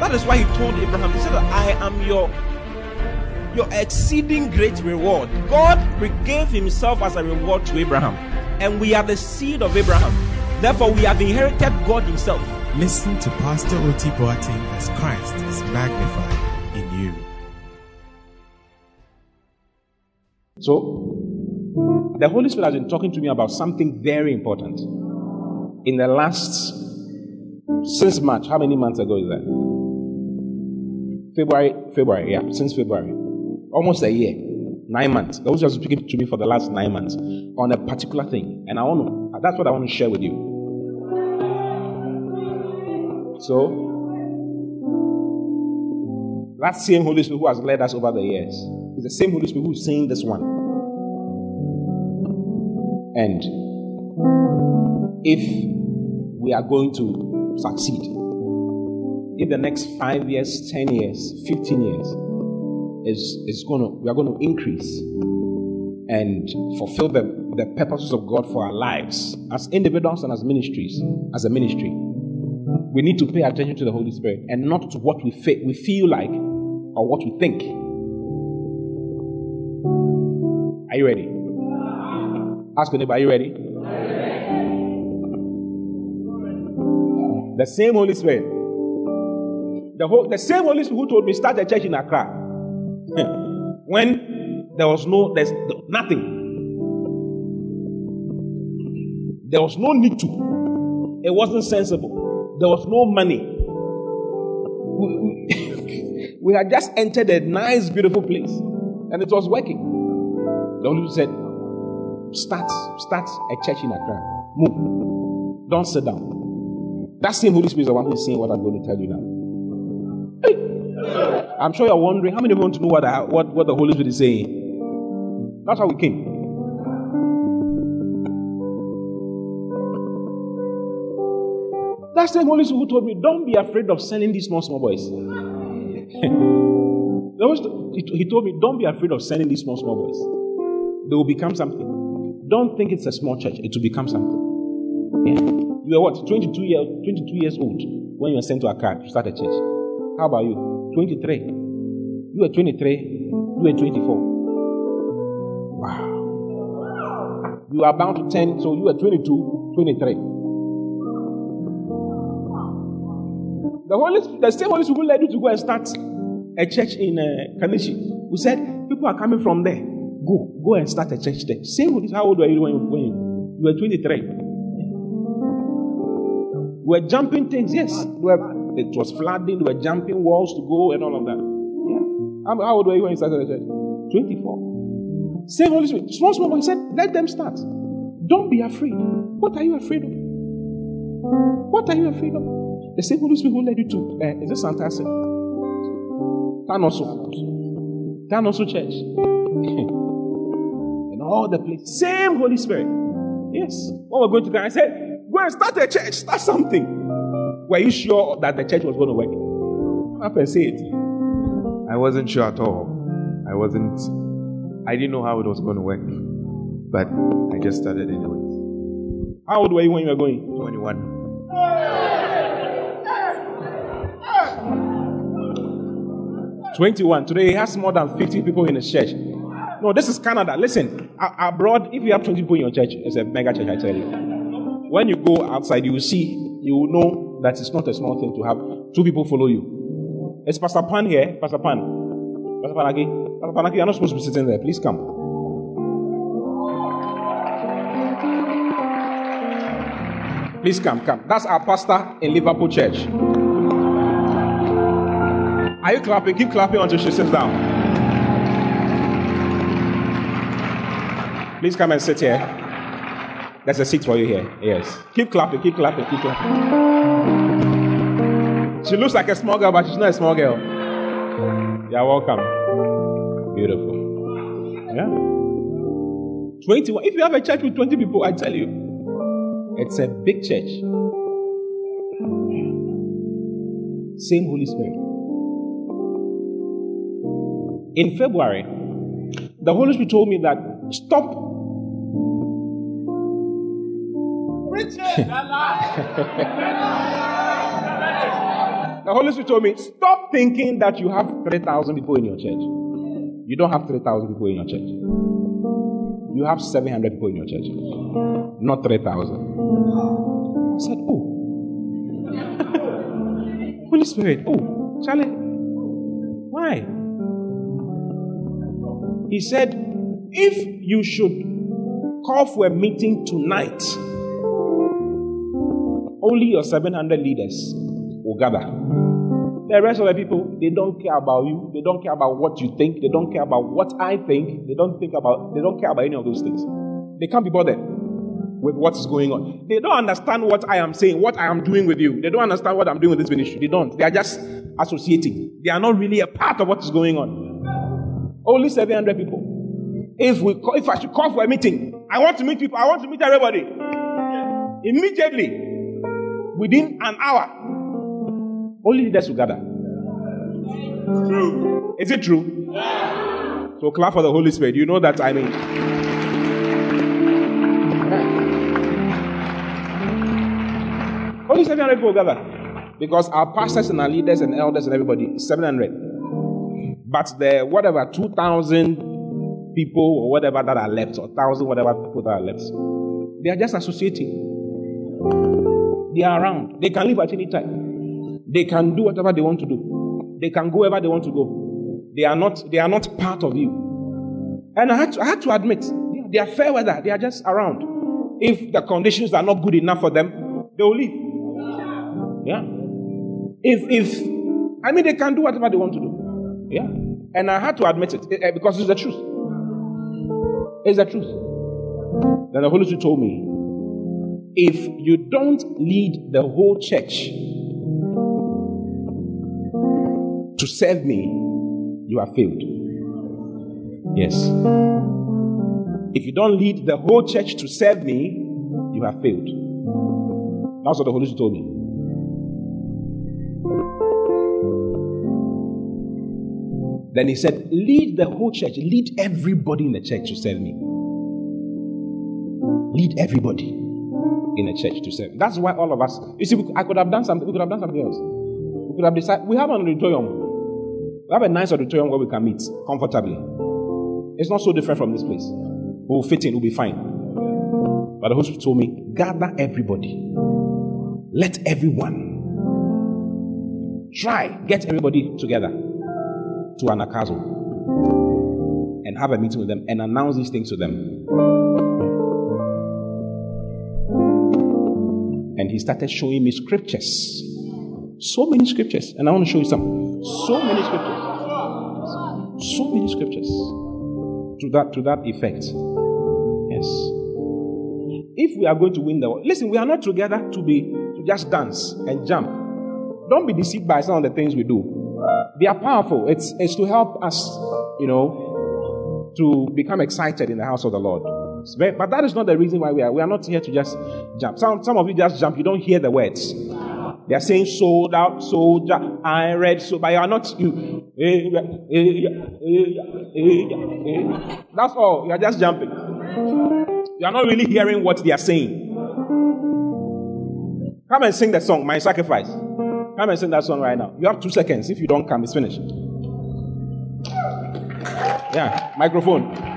that is why He told Abraham, He said, I am your your exceeding great reward. God gave Himself as a reward to Abraham, and we are the seed of Abraham. Therefore, we have inherited God Himself. Listen to Pastor Oti Boateng as Christ is magnified in you. So, the Holy Spirit has been talking to me about something very important. In the last, since March, how many months ago is that? February, February, yeah, since February. Almost a year, nine months. Holy Spirit speaking to me for the last nine months on a particular thing. And I want to, that's what I want to share with you. So, that same Holy Spirit who has led us over the years is the same Holy Spirit who is saying this one. And if we are going to succeed, if the next five years, 10 years, 15 years is, is to, we are going to increase and fulfill the, the purposes of God for our lives as individuals and as ministries, as a ministry, we need to pay attention to the Holy Spirit and not to what we, fe- we feel like or what we think. Are you ready? Ask your neighbor, are you ready? The same Holy Spirit. The, whole, the same Holy Spirit who told me start a church in Accra. when there was no, there's nothing. There was no need to. It wasn't sensible. There was no money. We, we, had just entered a nice, beautiful place, and it was working. The Holy said, Start, start a church in Accra. Move. Don't sit down. That same Holy Spirit is the one who is saying what I'm going to tell you now. I'm sure you're wondering how many of you want to know what, I, what, what the Holy Spirit is saying? That's how we came. That same Holy Spirit who told me, Don't be afraid of sending these small, small boys. he told me, Don't be afraid of sending these small, small boys. They will become something. Don't think it's a small church, it will become something. Yeah. You were what? 22 years, 22 years old when you were sent to Accra to start a church. How about you? 23. You were 23, you were 24. Wow. You are bound to 10, so you were 22, 23. The Holy the same Holy Spirit led you to go and start a church in uh, Kaneshie. We said people are coming from there. Go, go and start a church there. Same Holy How old were you when you, when you, you were 23? We were jumping things, yes. Were, it was flooding, we were jumping walls to go and all of that. Yeah. How, old were you when you started the church? 24. Same Holy Spirit. Small, small, he said, let them start. Don't be afraid. What are you afraid of? What are you afraid of? The same Holy Spirit who led you to, uh, is it Santasi? Tanoso. Tanoso Church. and all the place. Same Holy Spirit. Yes. When we're going to go, I said, go and start a church, start something. Were you sure that the church was going to work? Come up and say it. I wasn't sure at all. I wasn't, I didn't know how it was going to work. But I just started anyways. How old were you when you were going? 21. 21. Today he has more than 50 people in his church. No, this is Canada. Listen, abroad, if you have 20 people in your church, it's a mega church, I tell you. When you go outside, you will see, you will know that it's not a small thing to have two people follow you. It's Pastor Pan here. Pastor Pan. Pastor Panaki. Pastor Panaki, you're not supposed to be sitting there. Please come. Please come, come. That's our pastor in Liverpool Church. Are you clapping? Keep clapping until she sits down. Please come and sit here. There's a seat for you here. Yes. Keep clapping, keep clapping, keep clapping. She looks like a small girl, but she's not a small girl. You're welcome. Beautiful. Yeah. 21. If you have a church with 20 people, I tell you, it's a big church. Same Holy Spirit. In February, the Holy Spirit told me that stop. The Holy Spirit told me stop thinking that you have 3,000 people in your church. You don't have 3,000 people in your church. You have 700 people in your church, not 3,000. I said, Oh, Holy Spirit, oh, Charlie, why? He said, If you should call for a meeting tonight, only your 700 leaders will gather. The rest of the people, they don't care about you. They don't care about what you think. They don't care about what I think. They don't think about, they don't care about any of those things. They can't be bothered with what is going on. They don't understand what I am saying, what I am doing with you. They don't understand what I'm doing with this ministry. They don't. They are just associating. They are not really a part of what is going on. Only 700 people. If we, if I should call for a meeting, I want to meet people. I want to meet everybody immediately, within an hour. Only leaders will gather. True. Is it true? Yeah. So clap for the Holy Spirit. You know that I mean. Only 700 people gather. Because our pastors and our leaders and elders and everybody, 700. But the whatever, 2,000 people or whatever that are left, or 1,000 whatever people that are left, they are just associating. They are around. They can leave at any time. They can do whatever they want to do. They can go wherever they want to go. They are not, they are not part of you. And I had to, I had to admit, they are fair weather. They are just around. If the conditions are not good enough for them, they will leave. Yeah. If, if, I mean, they can do whatever they want to do. Yeah. And I had to admit it eh, eh, because it's the truth. It's the truth. Then the Holy Spirit told me if you don't lead the whole church to serve me, you have failed. Yes. If you don't lead the whole church to serve me, you have failed. That's what the Holy Spirit told me. Then he said, Lead the whole church, lead everybody in the church to serve me. Lead everybody in a church to serve. That's why all of us, you see, I could have done something, we could have done something else. We could have decided, we have an auditorium. We have a nice auditorium where we can meet comfortably. It's not so different from this place. We'll fit in, we'll be fine. But the host told me, gather everybody. Let everyone try, get everybody together to Anagkazo and have a meeting with them and announce these things to them. And he started showing me scriptures. So many scriptures. And I want to show you some. So many scriptures. So many scriptures. To that, to that effect. Yes. If we are going to win the world, listen, we are not together to be to just dance and jump. Don't be deceived by some of the things we do. They are powerful. It's, it's to help us, you know, to become excited in the house of the Lord. Very, but that is not the reason why we are. We are not here to just jump. Some, some of you just jump. You don't hear the words. They are saying sold out, soldier, I read so, but you are not you. Eh, eh, eh, That's all. You are just jumping. You are not really hearing what they are saying. Come and sing the song, My Sacrifice. Come and sing that song right now. You have two seconds. If you don't come, it's finished. Yeah, microphone.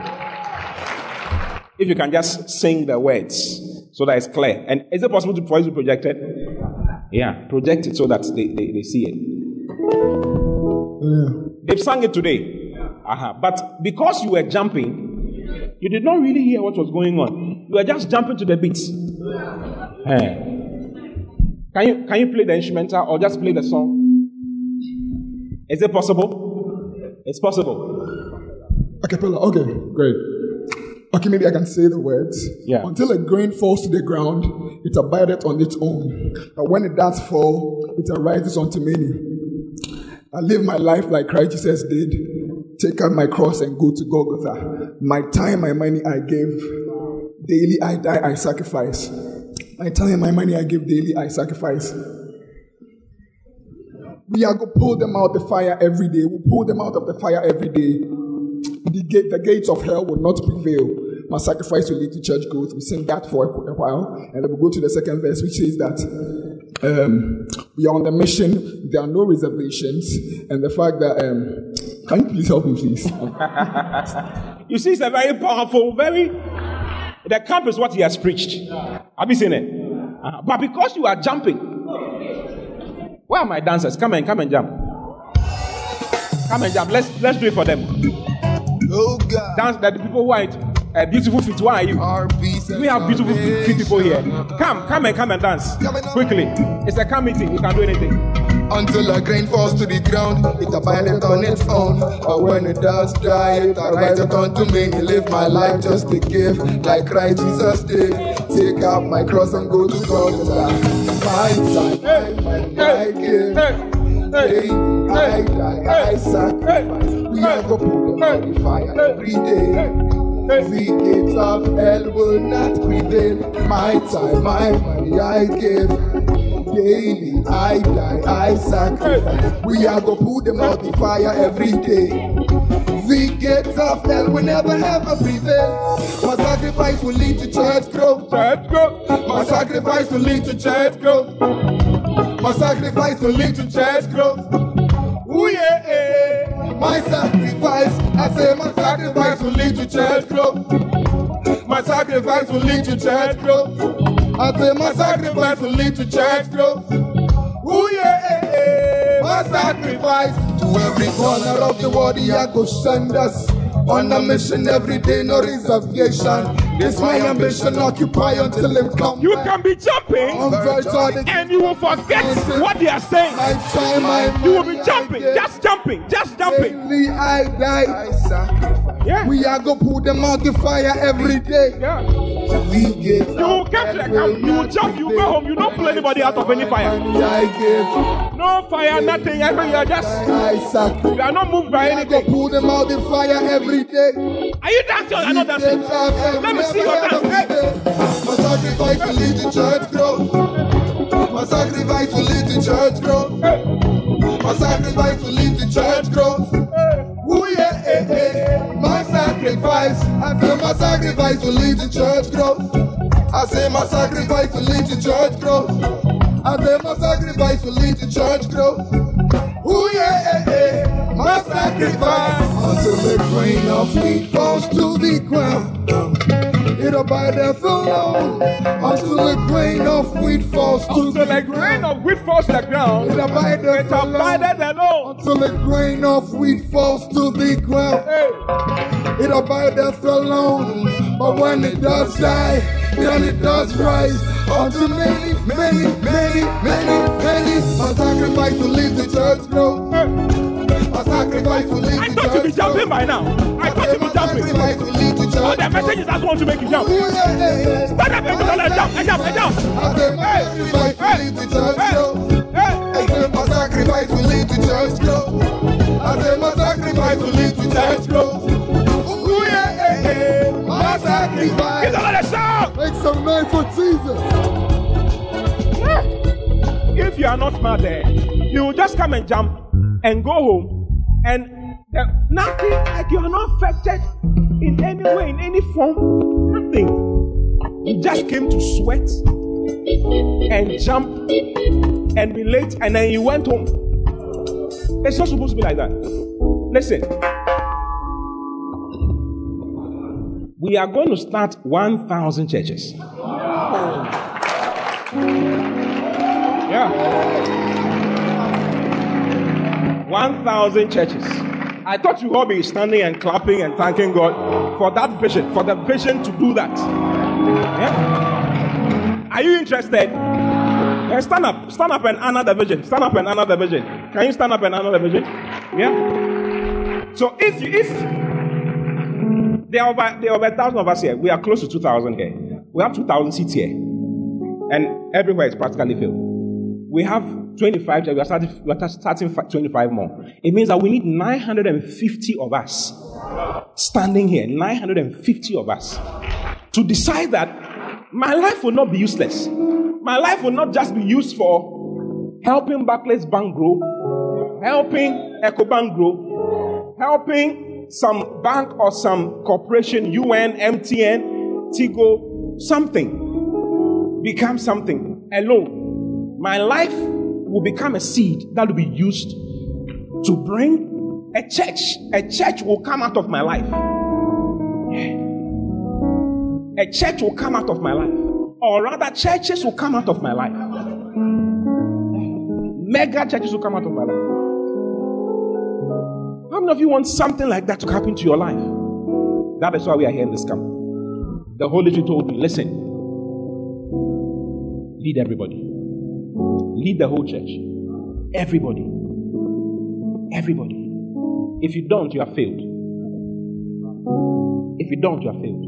If you can just sing the words so that it's clear. And is it possible to, for you to project it? Yeah, project it so that they, they, they see it. Yeah. They've sung it today. Uh-huh. But because you were jumping, you did not really hear what was going on. You were just jumping to the beats. Hey. Can you can you play the instrumental or just play the song? Is it possible? It's possible. Acapella. Okay, great. Okay, maybe I can say the words. Yeah. Until a grain falls to the ground, it abideth on its own. But when it does fall, it arises unto many. I live my life like Christ Jesus did. Take up my cross and go to Golgotha. My time, my money I give. Daily I die, I sacrifice. My time, my money I give daily, I sacrifice. We are going to pull them out of the fire every day. We pull them out of the fire every day. The, gate, the gates of hell will not prevail. My sacrifice will lead to church growth. We sing that for a, a while, and then we go to the second verse, which says that um, we are on the mission. There are no reservations, and the fact that um, can you please help me, please? You see, it's a very powerful, very. The camp is what he has preached. Have you seen it? Uh, but because you are jumping, where are my dancers? Come and come and jump. Come and jump. Let's let's do it for them. Oh God. Dance that the people who are uh, beautiful feet. Why are you? We have beautiful feet, feet people here. Come, come and come and dance quickly. It's a camp meeting. You can do anything. Until the grain falls to the ground, it abideth on its own. But when it does dry, it ariseth unto me. Live my life just to give, like Christ Jesus did. Take up my cross and go to Golgotha. My time, my money I give. Hey, I die, I sacrifice. We are go the fire every day. The gates of hell will not prevail. My time, my money I give. Daily I die, I sacrifice. We are go put them out the fire every day. The gates of hell will never ever prevail. My sacrifice will lead to church growth. Church go. My sacrifice will lead to church growth. My sacrifice will lead to church growth. Ooh yeah, eh. My sacrifice. I say my sacrifice will lead to church growth. My sacrifice will lead to church growth. I say my sacrifice will lead to church growth. Ooh yeah, my sacrifice to every corner of the world. He go send us on a mission every day, no reservation. This my ambition, occupy until him come. You can be jumping On verge of the and you will forget what they are saying. my time, my You will be jumping, just jumping, just jumping. I die. Yeah. We are going to put them out the fire every day. Yeah. We get You will come to the camp, you will jump, you go home, you don't pull anybody out of any fire. Money I give. No fire, nothing. Every you are just you are not moved by We are go anything. put them out the fire every day. Are you dancing or not dancing? Let me see your dance. Hey. My sacrifice will lead to church growth. My sacrifice will lead to church growth. My sacrifice will lead to church growth. Ooh yeah, eh, eh. My sacrifice. I feel my sacrifice will lead to church growth. I say my sacrifice will lead to church growth. I say my sacrifice will lead to church growth. Ooh yeah, eh, eh. My sacrifice until the grain of wheat falls to the ground. It abideth alone until the grain of wheat falls to the the grain of wheat falls to the ground. It abideth alone abided alone. until the grain of wheat falls to the ground. Hey. It abideth alone, but when it does die, then it does rise. Unto many, many, many, many, many. My sacrifice will lead to church growth. My sacrifice will lead I thought you'd be jumping by now. I thought you'd be jumping. sacrifice will lead to Oh, church the message is just want to make you jump. Stand up and do that. Jump, and jump, and jump. I said my sacrifice will lead to church growth. Hey. I sacrifice will lead to church growth. I said my sacrifice will lead to church growth. Ooh yeah, yeah, yeah. My Give sacrifice. the Lord a shout. Make some noise for Jesus. If you are not smart there, you will just come and jump and go home and uh, nothing like you are not affected in any way, in any form, nothing. You just came to sweat and jump and be late and then you went home. It's not supposed to be like that. Listen. We are going to start 1,000 churches. Yeah. 1,000 churches. I thought you all be standing and clapping and thanking God for that vision, for the vision to do that. Yeah. Are you interested? Eh, stand up, stand up and honor the vision. Stand up and honor the vision. Can you stand up and honor the vision? Yeah. So if you, if there are over, there are over a thousand of us here, we are close to two thousand here. We have two thousand seats here, and everywhere is practically filled. We have 25, we are, starting, we are starting 25 more. It means that we need 950 of us standing here, 950 of us, to decide that my life will not be useless. My life will not just be used for helping Barclays Bank grow, helping EcoBank grow, helping some bank or some corporation, UN, MTN, Tigo, something, become something alone. My life will become a seed that will be used to bring a church. A church will come out of my life. A church will come out of my life. Or rather, churches will come out of my life. Mega churches will come out of my life. How many of you want something like that to happen to your life? That is why we are here in this camp. The Holy Spirit told me, listen, lead everybody. Lead the whole church. Everybody. Everybody. If you don't, you have failed. If you don't, you have failed.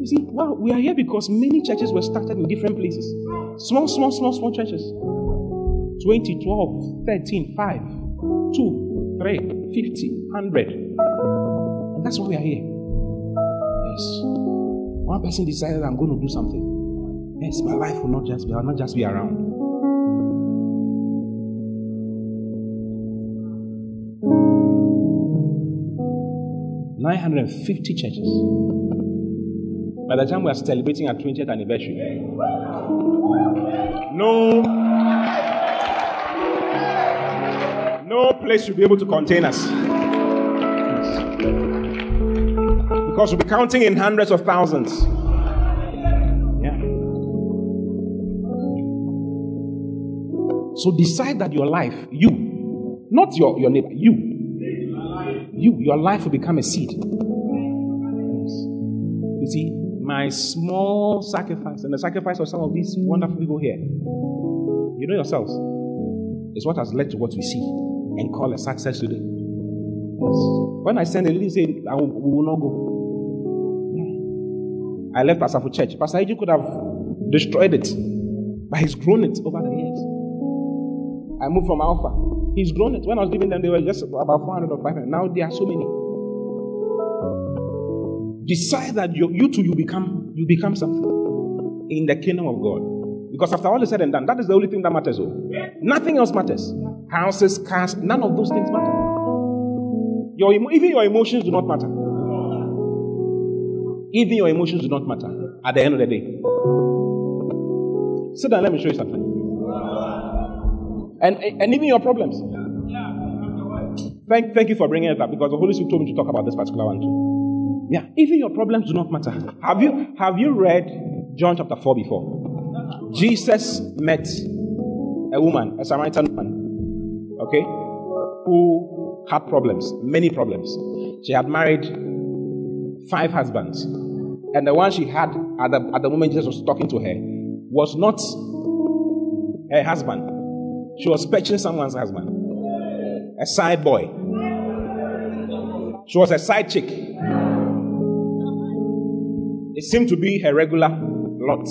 You see, well, we are here because many churches were started in different places. Small, small, small, small churches. 20, 12, 13, 5, 2, 3, 50, 100. And that's why we are here. Yes. One person decided I'm going to do something. Yes, my life will not just be, I'll not just be around. 950 churches. By the time we are celebrating our 20th anniversary, no, no place will be able to contain us. Because we'll be counting in hundreds of thousands. Yeah. So decide that your life, you, not your, your neighbor, you, you, your life will become a seed. You see, my small sacrifice and the sacrifice of some of these wonderful people here, you know yourselves, is what has led to what we see and call a success today. When I send a lady say, I will, we will not go. I left Asafo Church. Pastor Eji could have destroyed it, but he's grown it over the years. I moved from Alpha. He's grown it. When I was giving them, they were just about 400 or 500. Now there are so many. Decide that you, you too, you become, you become something in the kingdom of God. Because after all is said and done, that is the only thing that matters. Oh. Nothing else matters. Houses, cars, none of those things matter. Your, even your emotions do not matter. Even your emotions do not matter at the end of the day. Sit down, let me show you something and, and even your problems. Thank, thank you for bringing it up because the Holy Spirit told me to talk about this particular one too. Yeah, even your problems do not matter. Have you have you read John chapter 4 before? Jesus met a woman, a Samaritan woman, okay, who had problems, many problems. She had married five husbands, and the one she had at the, at the moment Jesus was talking to her was not her husband, she was fetching someone's husband, a side boy. She was a side chick. It seemed to be her regular lot.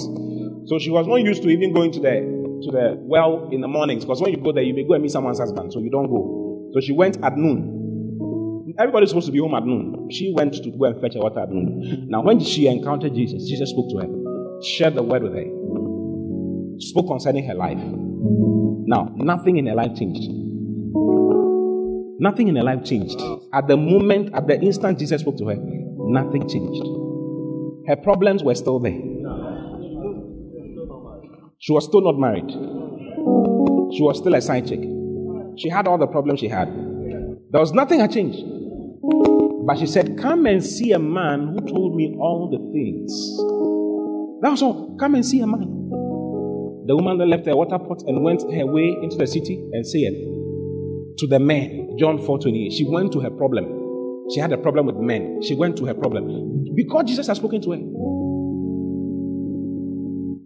So she was not used to even going to the to the well in the mornings because when you go there, you may go and meet someone's husband, so you don't go. So she went at noon. Everybody's supposed to be home at noon. She went to go and fetch her water at noon. Now, when she encountered Jesus, Jesus spoke to her, shared the word with her, spoke concerning her life. Now, nothing in her life changed. Nothing in her life changed. At the moment, at the instant Jesus spoke to her, nothing changed. Her problems were still there. She was still not married. She was still a side chick. She had all the problems she had. There was nothing had changed. But she said, Come and see a man who told me all the things. That was all. Come and see a man. The woman left her water pot and went her way into the city and said to the men, John 4:28. she went to her problem. She had a problem with men. She went to her problem. Because Jesus had spoken to her.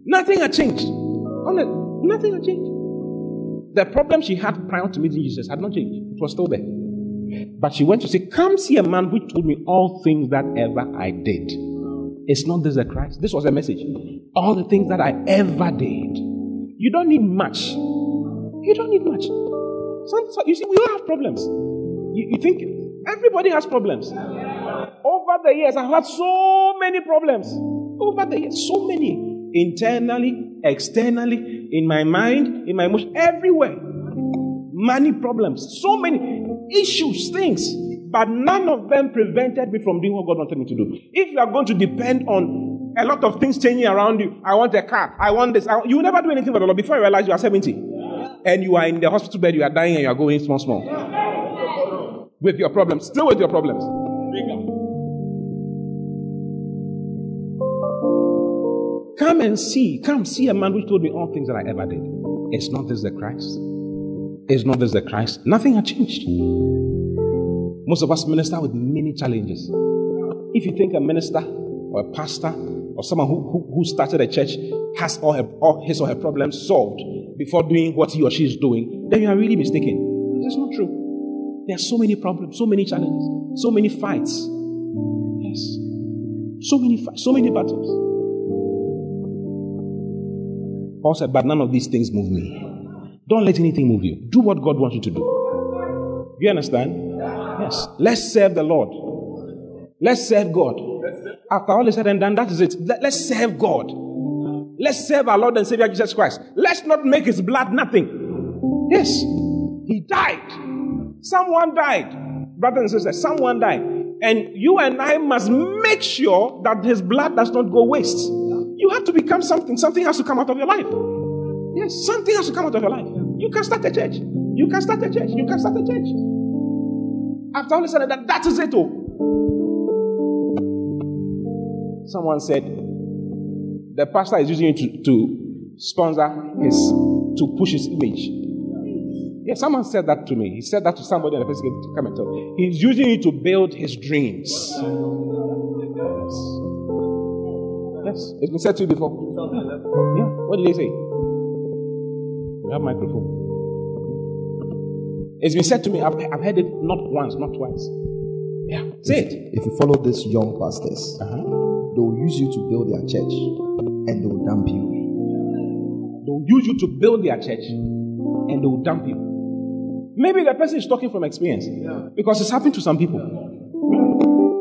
Nothing had changed. Nothing had changed. The problem she had prior to meeting Jesus had not changed. It was still there. But she went to say, Come see a man who told me all things that ever I did. It's not this the Christ. This was a message. All the things that I ever did. You don't need much. You don't need much. So, you see, we all have problems. You, you think everybody has problems. Over the years, I've had so many problems. Over the years, so many. Internally, externally, in my mind, in my emotion, everywhere. Many problems. So many issues, things. But none of them prevented me from doing what God wanted me to do. If you are going to depend on a lot of things changing around you, I want a car, I want this, I, you never do anything for the Lord before you realize you are 70. And you are in the hospital bed, you are dying, and you are going small, small. With your problems, still with your problems. Come and see, come see a man who told me all things that I ever did. It's not this the Christ. It's not this the Christ. Nothing had changed. Most of us minister with many challenges. If you think a minister or a pastor or someone who, who, who started a church has all, her, all his or her problems solved before doing what he or she is doing, then you are really mistaken. It's not true. There are so many problems, so many challenges, so many fights. Yes. So many fights, so many battles. Paul said, But none of these things move me. Don't let anything move you. Do what God wants you to do. Do you understand? Yes. Let's serve the Lord. Let's serve God. After all is said and done, that is it. Let, us serve God. Let's serve our Lord and Savior Jesus Christ. Let's not make his blood nothing. Yes. He died. Someone died. Brothers and sisters, someone died. And you and I must make sure that his blood does not go waste. You have to become something. Something has to come out of your life. Yes, something has to come out of your life. You can start a church. You can start a church. You can start a church. After all is said and done, that is it. Oh. Someone said, the pastor is using it to, to sponsor his, to push his image. Yeah, someone said that to me. He said that to somebody, and the person came to come and tell. He's using it to build his dreams. Yes. It's been said to you before. Yeah. What did they say? We have microphone. It's been said to me, I've, I've heard it not once, not twice. Yeah, say if, it. If you follow these young pastors, Uh-huh. They will use you to build their church and they will dump you. They'll use you to build their church and they will dump you. Maybe the person is talking from experience because it's happened to some people.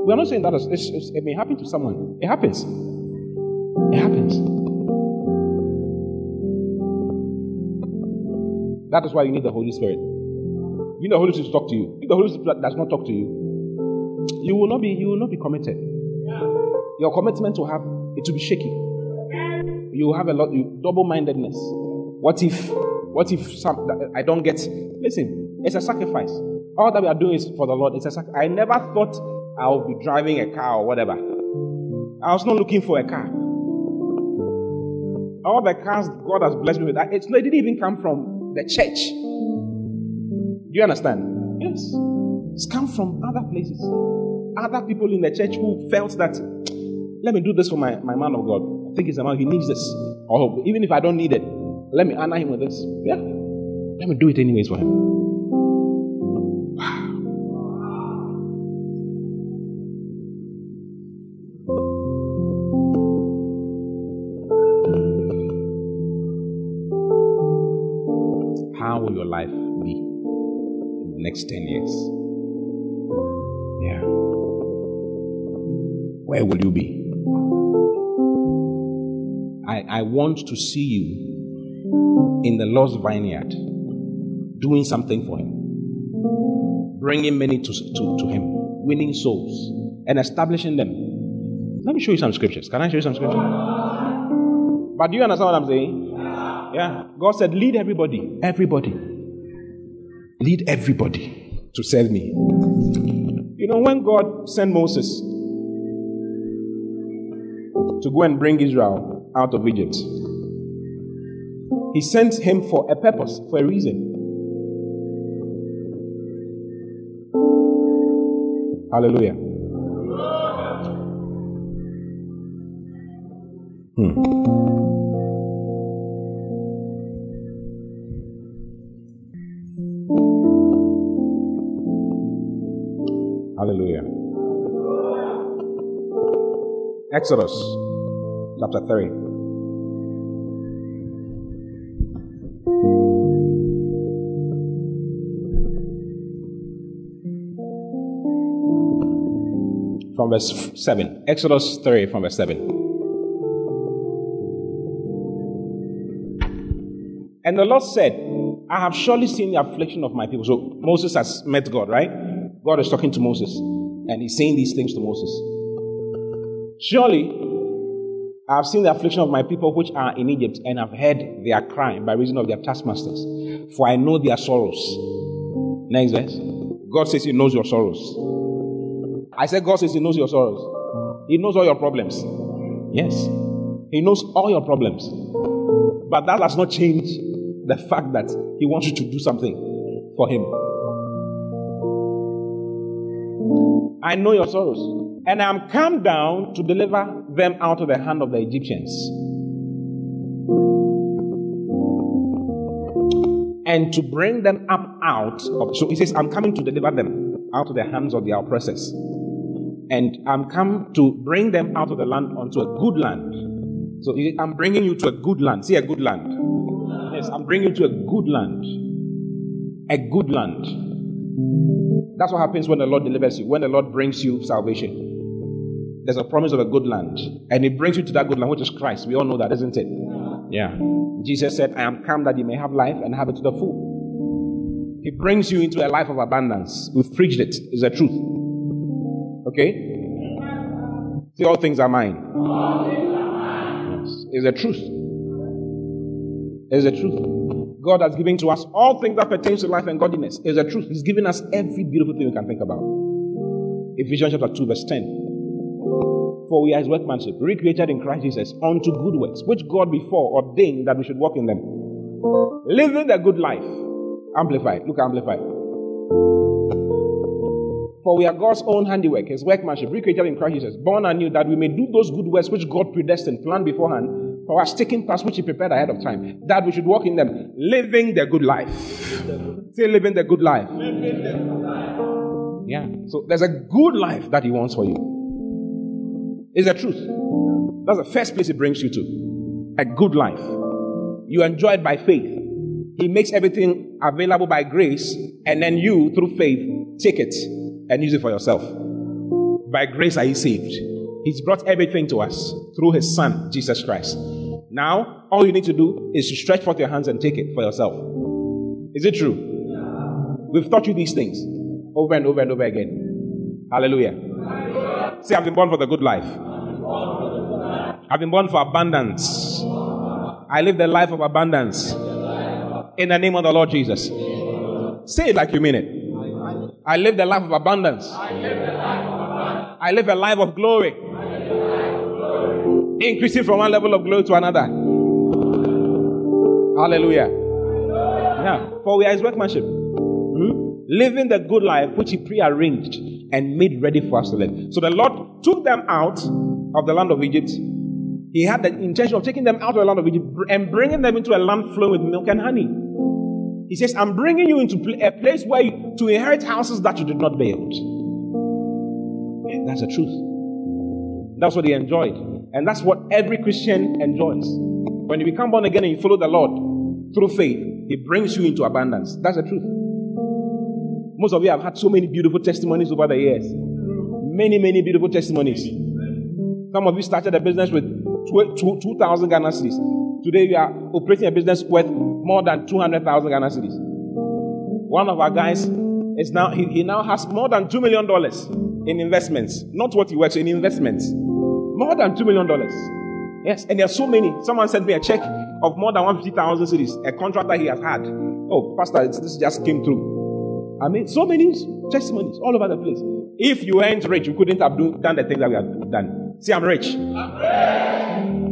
We're not saying that it's, it's- it may happen to someone. It happens. It happens. That is why you need the Holy Spirit. You need the Holy Spirit to talk to you. If the Holy Spirit does not talk to you, you will not be you will not be committed. Your commitment will have it will be shaky. You have a lot you double-mindedness. What if what if some I don't get listen, it's a sacrifice. All that we are doing is for the Lord. It's a sac- I never thought I would be driving a car or whatever. I was not looking for a car. All the cars God has blessed me with, it's, it didn't even come from the church. Do you understand? Yes. It's come from other places. Other people in the church who felt that, let me do this for my, my man of God. I think he's a man, he needs this. Or even if I don't need it, let me honor him with this. Yeah. Let me do it anyways for him. Want to see you in the Lord's vineyard doing something for Him, bringing many to, to, to Him, winning souls, and establishing them. Let me show you some scriptures. Can I show you some scriptures? But do you understand what I'm saying? Yeah. God said, lead everybody. Everybody. Lead everybody to serve me. You know, when God sent Moses to go and bring Israel out of Egypt, he sent him for a purpose, for a reason. Hallelujah. Hmm. Hallelujah. Exodus chapter 3. From verse 7. Exodus 3 from verse 7. And the Lord said, I have surely seen the affliction of my people. So Moses has met God, right? God is talking to Moses, and he's saying these things to Moses. Surely I have seen the affliction of my people which are in Egypt, and have heard their crying by reason of their taskmasters, for I know their sorrows. Next verse. God says He knows your sorrows. I said, God says He knows your sorrows. He knows all your problems. Yes. He knows all your problems. But that does not change the fact that He wants you to do something for Him. I know your sorrows. And I am come down to deliver them out of the hand of the Egyptians. And to bring them up out of. So he says, I'm coming to deliver them out of the hands of their oppressors. And I'm come to bring them out of the land onto a good land. So I'm bringing you to a good land. See a good land. Yes, I'm bringing you to a good land. A good land. That's what happens when the Lord delivers you, when the Lord brings you salvation. There's a promise of a good land, and He brings you to that good land, which is Christ. We all know that, isn't it? Yeah. Jesus said, I am come that you may have life and have it to the full. He brings you into a life of abundance. We've preached it. It's the truth. Okay? See, all things are mine. It's the truth. It's the truth. God has given to us all things that pertain to life and godliness. It's the truth. He's given us every beautiful thing we can think about. Ephesians chapter 2, verse 10. For we are his workmanship, recreated in Christ Jesus unto good works, which God before ordained that we should walk in them. Living the good life. Amplified. Look, amplified. For we are God's own handiwork, his workmanship, recreated in Christ Jesus, born anew, that we may do those good works which God predestined, planned beforehand for us taking past which He prepared ahead of time, that we should walk in them, living the good life. Say, living the good life. Yeah. So there's a good life that He wants for you. It's the truth. That's the first place He brings you to. A good life. You enjoy it by faith. He makes everything available by grace, and then you, through faith, take it and use it for yourself. By grace are you saved. He's brought everything to us through His Son, Jesus Christ. Now, all you need to do is to stretch forth your hands and take it for yourself. Is it true? We've taught you these things over and over and over again. Hallelujah. Say, I've been born for the good life. I've been born for abundance. I live the life of abundance. In the name of the Lord Jesus. Say it like you mean it. I live the life of abundance. I live a life of glory increasing from one level of glory to another. Hallelujah. Yeah. For we are his workmanship. Hmm? Living the good life which he prearranged and made ready for us to live. So the Lord took them out of the land of Egypt. He had the intention of taking them out of the land of Egypt and bringing them into a land flowing with milk and honey. He says, I'm bringing you into a place where you, to inherit houses that you did not build. And that's the truth. That's what he enjoyed. And that's what every Christian enjoys. When you become born again and you follow the Lord through faith, He brings you into abundance. That's the truth. Most of you have had so many beautiful testimonies over the years. Many, many beautiful testimonies. Some of you started a business with 2,000 Ghana cedis. Today you are operating a business worth more than 200,000 Ghana cedis. One of our guys is now, he, he now has more than $2 million in investments. Not what he works in investments. More than $2 million. Yes, and there are so many. Someone sent me a check of more than 150,000 cedis, a contract that he has had. Oh, Pastor, this just came through. I mean, so many testimonies all over the place. If you weren't rich, you couldn't have do, done the things that we have done. See, I'm rich. I'm rich.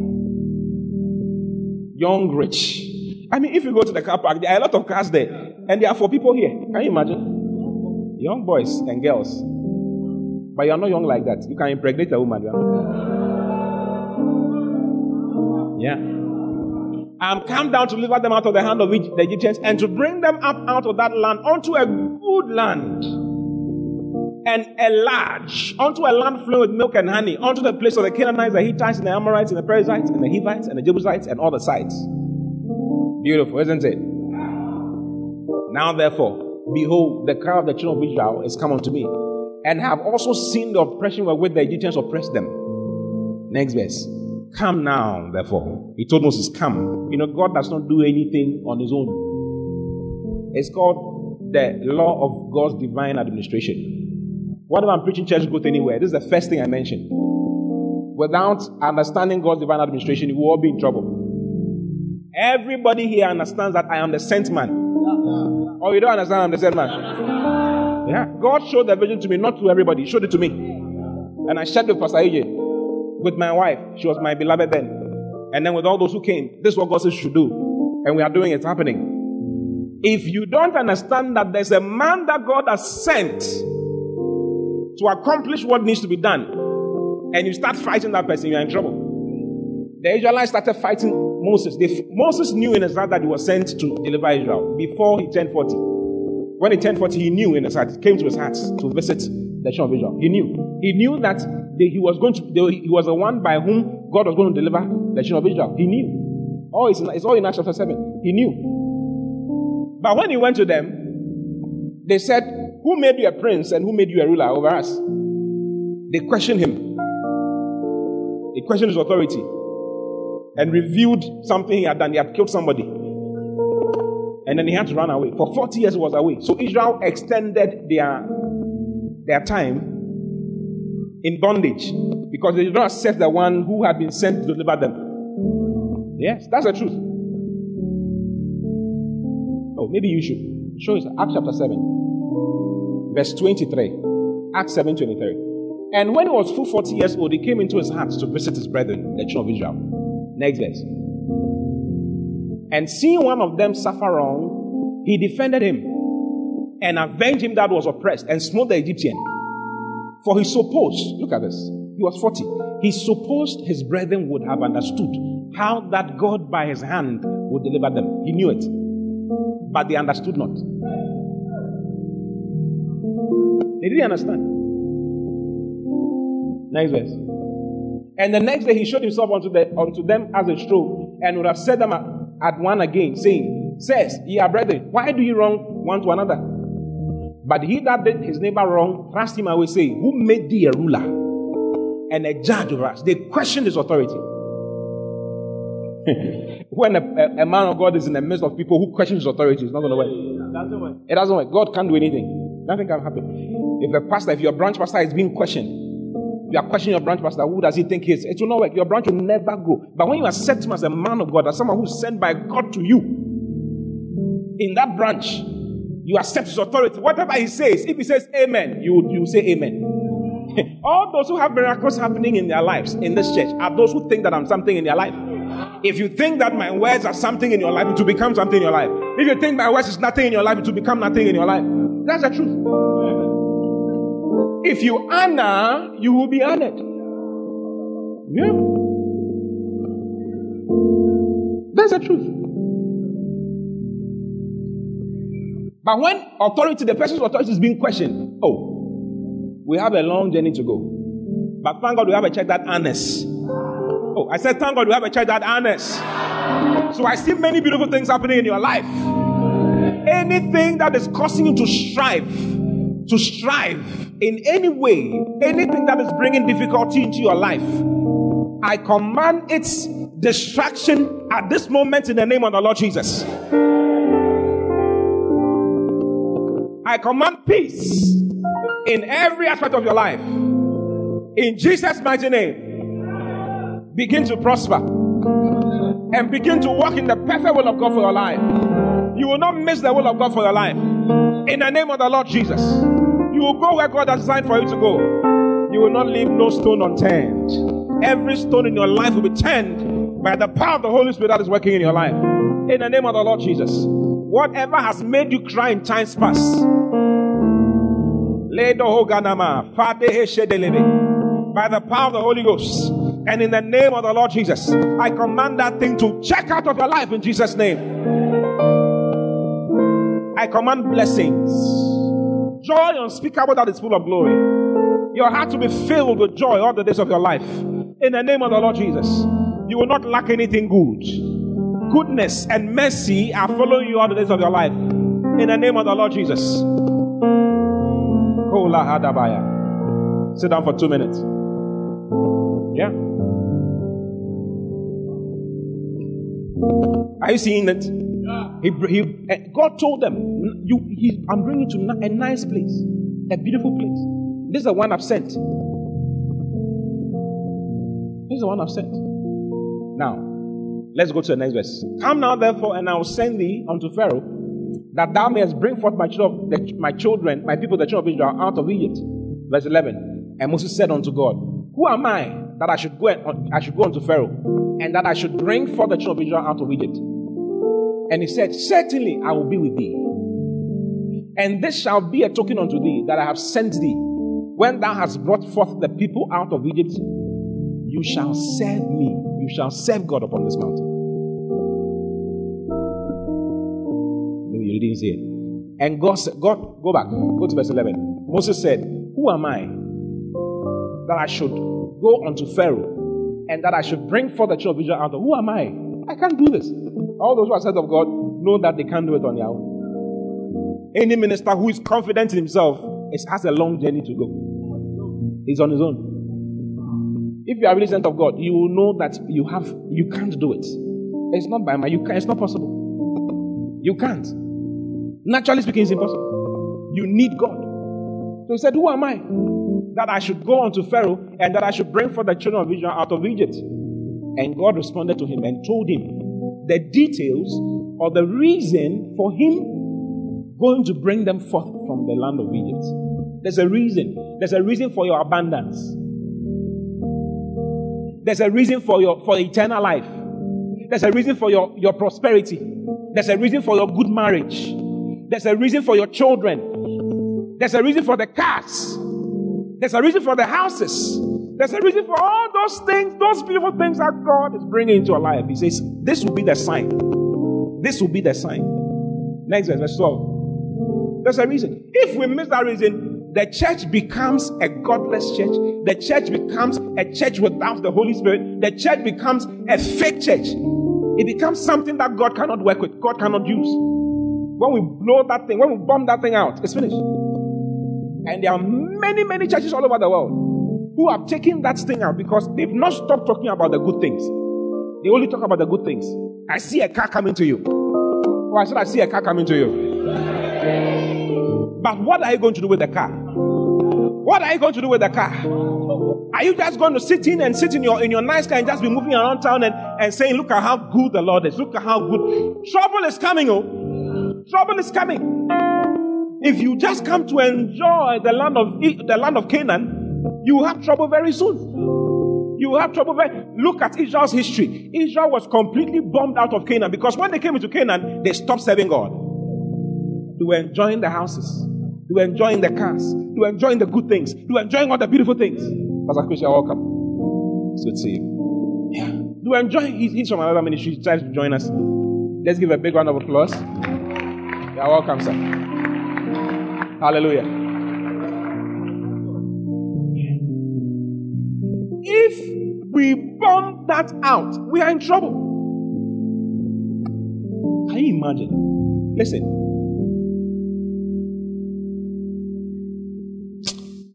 Young, rich. I mean, if you go to the car park, there are a lot of cars there, and there are for people here. Can you imagine? Young boys and girls. But you are not young like that. You can impregnate a woman. You are not. Yeah. Um, I'm come down to deliver them out of the hand of the Egyptians and to bring them up out of that land onto a good land and a large, onto a land flowing with milk and honey, onto the place of the Canaanites, the Hittites, and the Amorites, and the Perizzites, and the Hivites, and the Jebusites, and all the sites. Beautiful, isn't it? Now, therefore, behold, the cry of the children of Israel is come unto me, and have also seen the oppression wherewith the Egyptians oppressed them. Next verse. Come now, therefore. He told Moses, Come. You know, God does not do anything on his own. It's called the law of God's divine administration. Whenever I'm preaching church growth anywhere, this is the first thing I mentioned. Without understanding God's divine administration, you will all be in trouble. Everybody here understands that I am the sent man. Or oh, you don't understand I'm the sent man. Yeah. God showed the vision to me, not to everybody. He showed it to me. And I shared with Pastor AJ, with my wife. She was my beloved then. And then with all those who came, this is what God says you should do. And we are doing it, it's happening. If you don't understand that there's a man that God has sent to accomplish what needs to be done, and you start fighting that person, you're in trouble. The Israelites started fighting Moses. They, Moses knew in his heart that he was sent to deliver Israel before he turned 40. When he turned 40, he knew in his heart, it came to his heart to visit the children of Israel. He knew. He knew that they, he was going to, they, he was the one by whom God was going to deliver the children of Israel. He knew. Oh, it's, it's all in Acts chapter 7. He knew. But when he went to them, they said, Who made you a prince and who made you a ruler over us? They questioned him. They questioned his authority and revealed something he had done. He had killed somebody. And then he had to run away. For 40 years he was away. So Israel extended their, their time in bondage because they did not accept the one who had been sent to deliver them. Yes, that's the truth. Oh, maybe you should show us Acts chapter 7, verse 23. Acts 7 23. And when he was full 40 years old, he came into his heart to visit his brethren, the children of Israel. Next verse. And seeing one of them suffer wrong, he defended him and avenged him that was oppressed and smote the Egyptian. For he supposed, look at this, he was 40. He supposed his brethren would have understood how that God by his hand would deliver them. He knew it. But they understood not. They didn't understand. Next verse. And the next day he showed himself unto, the, unto them as a stroke, and would have set them at, at one again, saying, Says, ye are brethren, why do you wrong one to another? But he that did his neighbor wrong thrust him away, saying, Who made thee a ruler and a judge over us? They questioned his authority. when a, a, man of God is in the midst of people who question his authority, it's not going to work. It doesn't work. It doesn't work. God can't do anything. Nothing can happen. If a pastor, if your branch pastor is being questioned, you are questioning your branch pastor, who does he think he is? It will not work. Your branch will never grow. But when you accept him as a man of God, as someone who's sent by God to you, in that branch, you accept his authority. Whatever he says, if he says amen, you, you say amen. All those who have miracles happening in their lives in this church are those who think that I'm something in their life. If you think that my words are something in your life, it will become something in your life. If you think my words is nothing in your life, it will become nothing in your life. That's the truth. If you honor, you will be honored. Yeah. That's the truth. But when authority, the person's authority is being questioned, oh, we have a long journey to go. But thank God we have a church that honors. Oh, I said, thank God we have a church that honors. So I see many beautiful things happening in your life. Anything that is causing you to strive, to strive in any way, anything that is bringing difficulty into your life, I command its destruction at this moment in the name of the Lord Jesus. I command peace in every aspect of your life. In Jesus' mighty name, begin to prosper and begin to walk in the perfect will of God for your life. You will not miss the will of God for your life. In the name of the Lord Jesus. You will go where God has designed for you to go. You will not leave no stone unturned. Every stone in your life will be turned by the power of the Holy Spirit that is working in your life. In the name of the Lord Jesus. Whatever has made you cry in times past, by the power of the Holy Ghost, and in the name of the Lord Jesus, I command that thing to check out of your life in Jesus' name. I command blessings Joy unspeakable that is full of glory. Your heart will be filled with joy all the days of your life. In the name of the Lord Jesus, you will not lack anything good. Goodness and mercy are following you all the days of your life. In the name of the Lord Jesus. Oh, Hadabaya. Sit down for two minutes. Yeah. Are you seeing it? He, he, eh, God told them, you, he, I'm bringing you to a nice place, a beautiful place. This is the one I've sent. This is the one I've sent. Now, let's go to the next verse. Come now, therefore, and I will send thee unto Pharaoh, that thou mayest bring forth my children, my children, my people, the children of Israel, out of Egypt. Verse 11. And Moses said unto God, Who am I that I should go and, I should go unto Pharaoh, and that I should bring forth the children of Israel out of Egypt? And he said, Certainly I will be with thee. And this shall be a token unto thee that I have sent thee. When thou hast brought forth the people out of Egypt, you shall serve me. You shall serve God upon this mountain. Maybe you didn't see it. And God said, God, go back, go to verse 11. Moses said, Who am I that I should go unto Pharaoh and that I should bring forth the children of Israel out of? Who am I? I can't do this. All those who are said of God know that they can't do it on their own. Any minister who is confident in himself is, has a long journey to go. He's on his own. If you are really sent of God, you will know that you have you can't do it. It's not by my you can, it's not possible. You can't. Naturally speaking, it's impossible. You need God. So he said, Who am I? That I should go unto Pharaoh and that I should bring forth the children of Israel out of Egypt. And God responded to him and told him the details or the reason for him going to bring them forth from the land of Egypt. There's a reason. There's a reason for your abundance. There's a reason for your for eternal life. There's a reason for your, your prosperity. There's a reason for your good marriage. There's a reason for your children. There's a reason for the cars. There's a reason for the houses. There's a reason for all those things, those beautiful things that God is bringing into your life. He says, This will be the sign. This will be the sign. Next verse, verse 12. There's a reason. If we miss that reason, the church becomes a godless church. The church becomes a church without the Holy Spirit. The church becomes a fake church. It becomes something that God cannot work with, God cannot use. When we blow that thing, when we bomb that thing out, it's finished. And there are many, many churches all over the world who have taken that thing out because they've not stopped talking about the good things. They only talk about the good things. I see a car coming to you. Or I said, I see a car coming to you. But what are you going to do with the car? What are you going to do with the car? Are you just going to sit in and sit in your in your nice car and just be moving around town and, and saying, Look at how good the Lord is, look at how good trouble is coming, oh. Trouble is coming. If you just come to enjoy the land of the land of Canaan, you will have trouble very soon. You will have trouble very look at Israel's history. Israel was completely bombed out of Canaan because when they came into Canaan, they stopped serving God. They were enjoying the houses, they were enjoying the cars, they were enjoying the good things, they were enjoying all the beautiful things. Pastor Christian, welcome. It's good to see you. Yeah. They were enjoying he's from another ministry, he tries to join us. Let's give a big round of applause. You're welcome, sir. Hallelujah. If we bomb that out, we are in trouble. Can you imagine? Listen.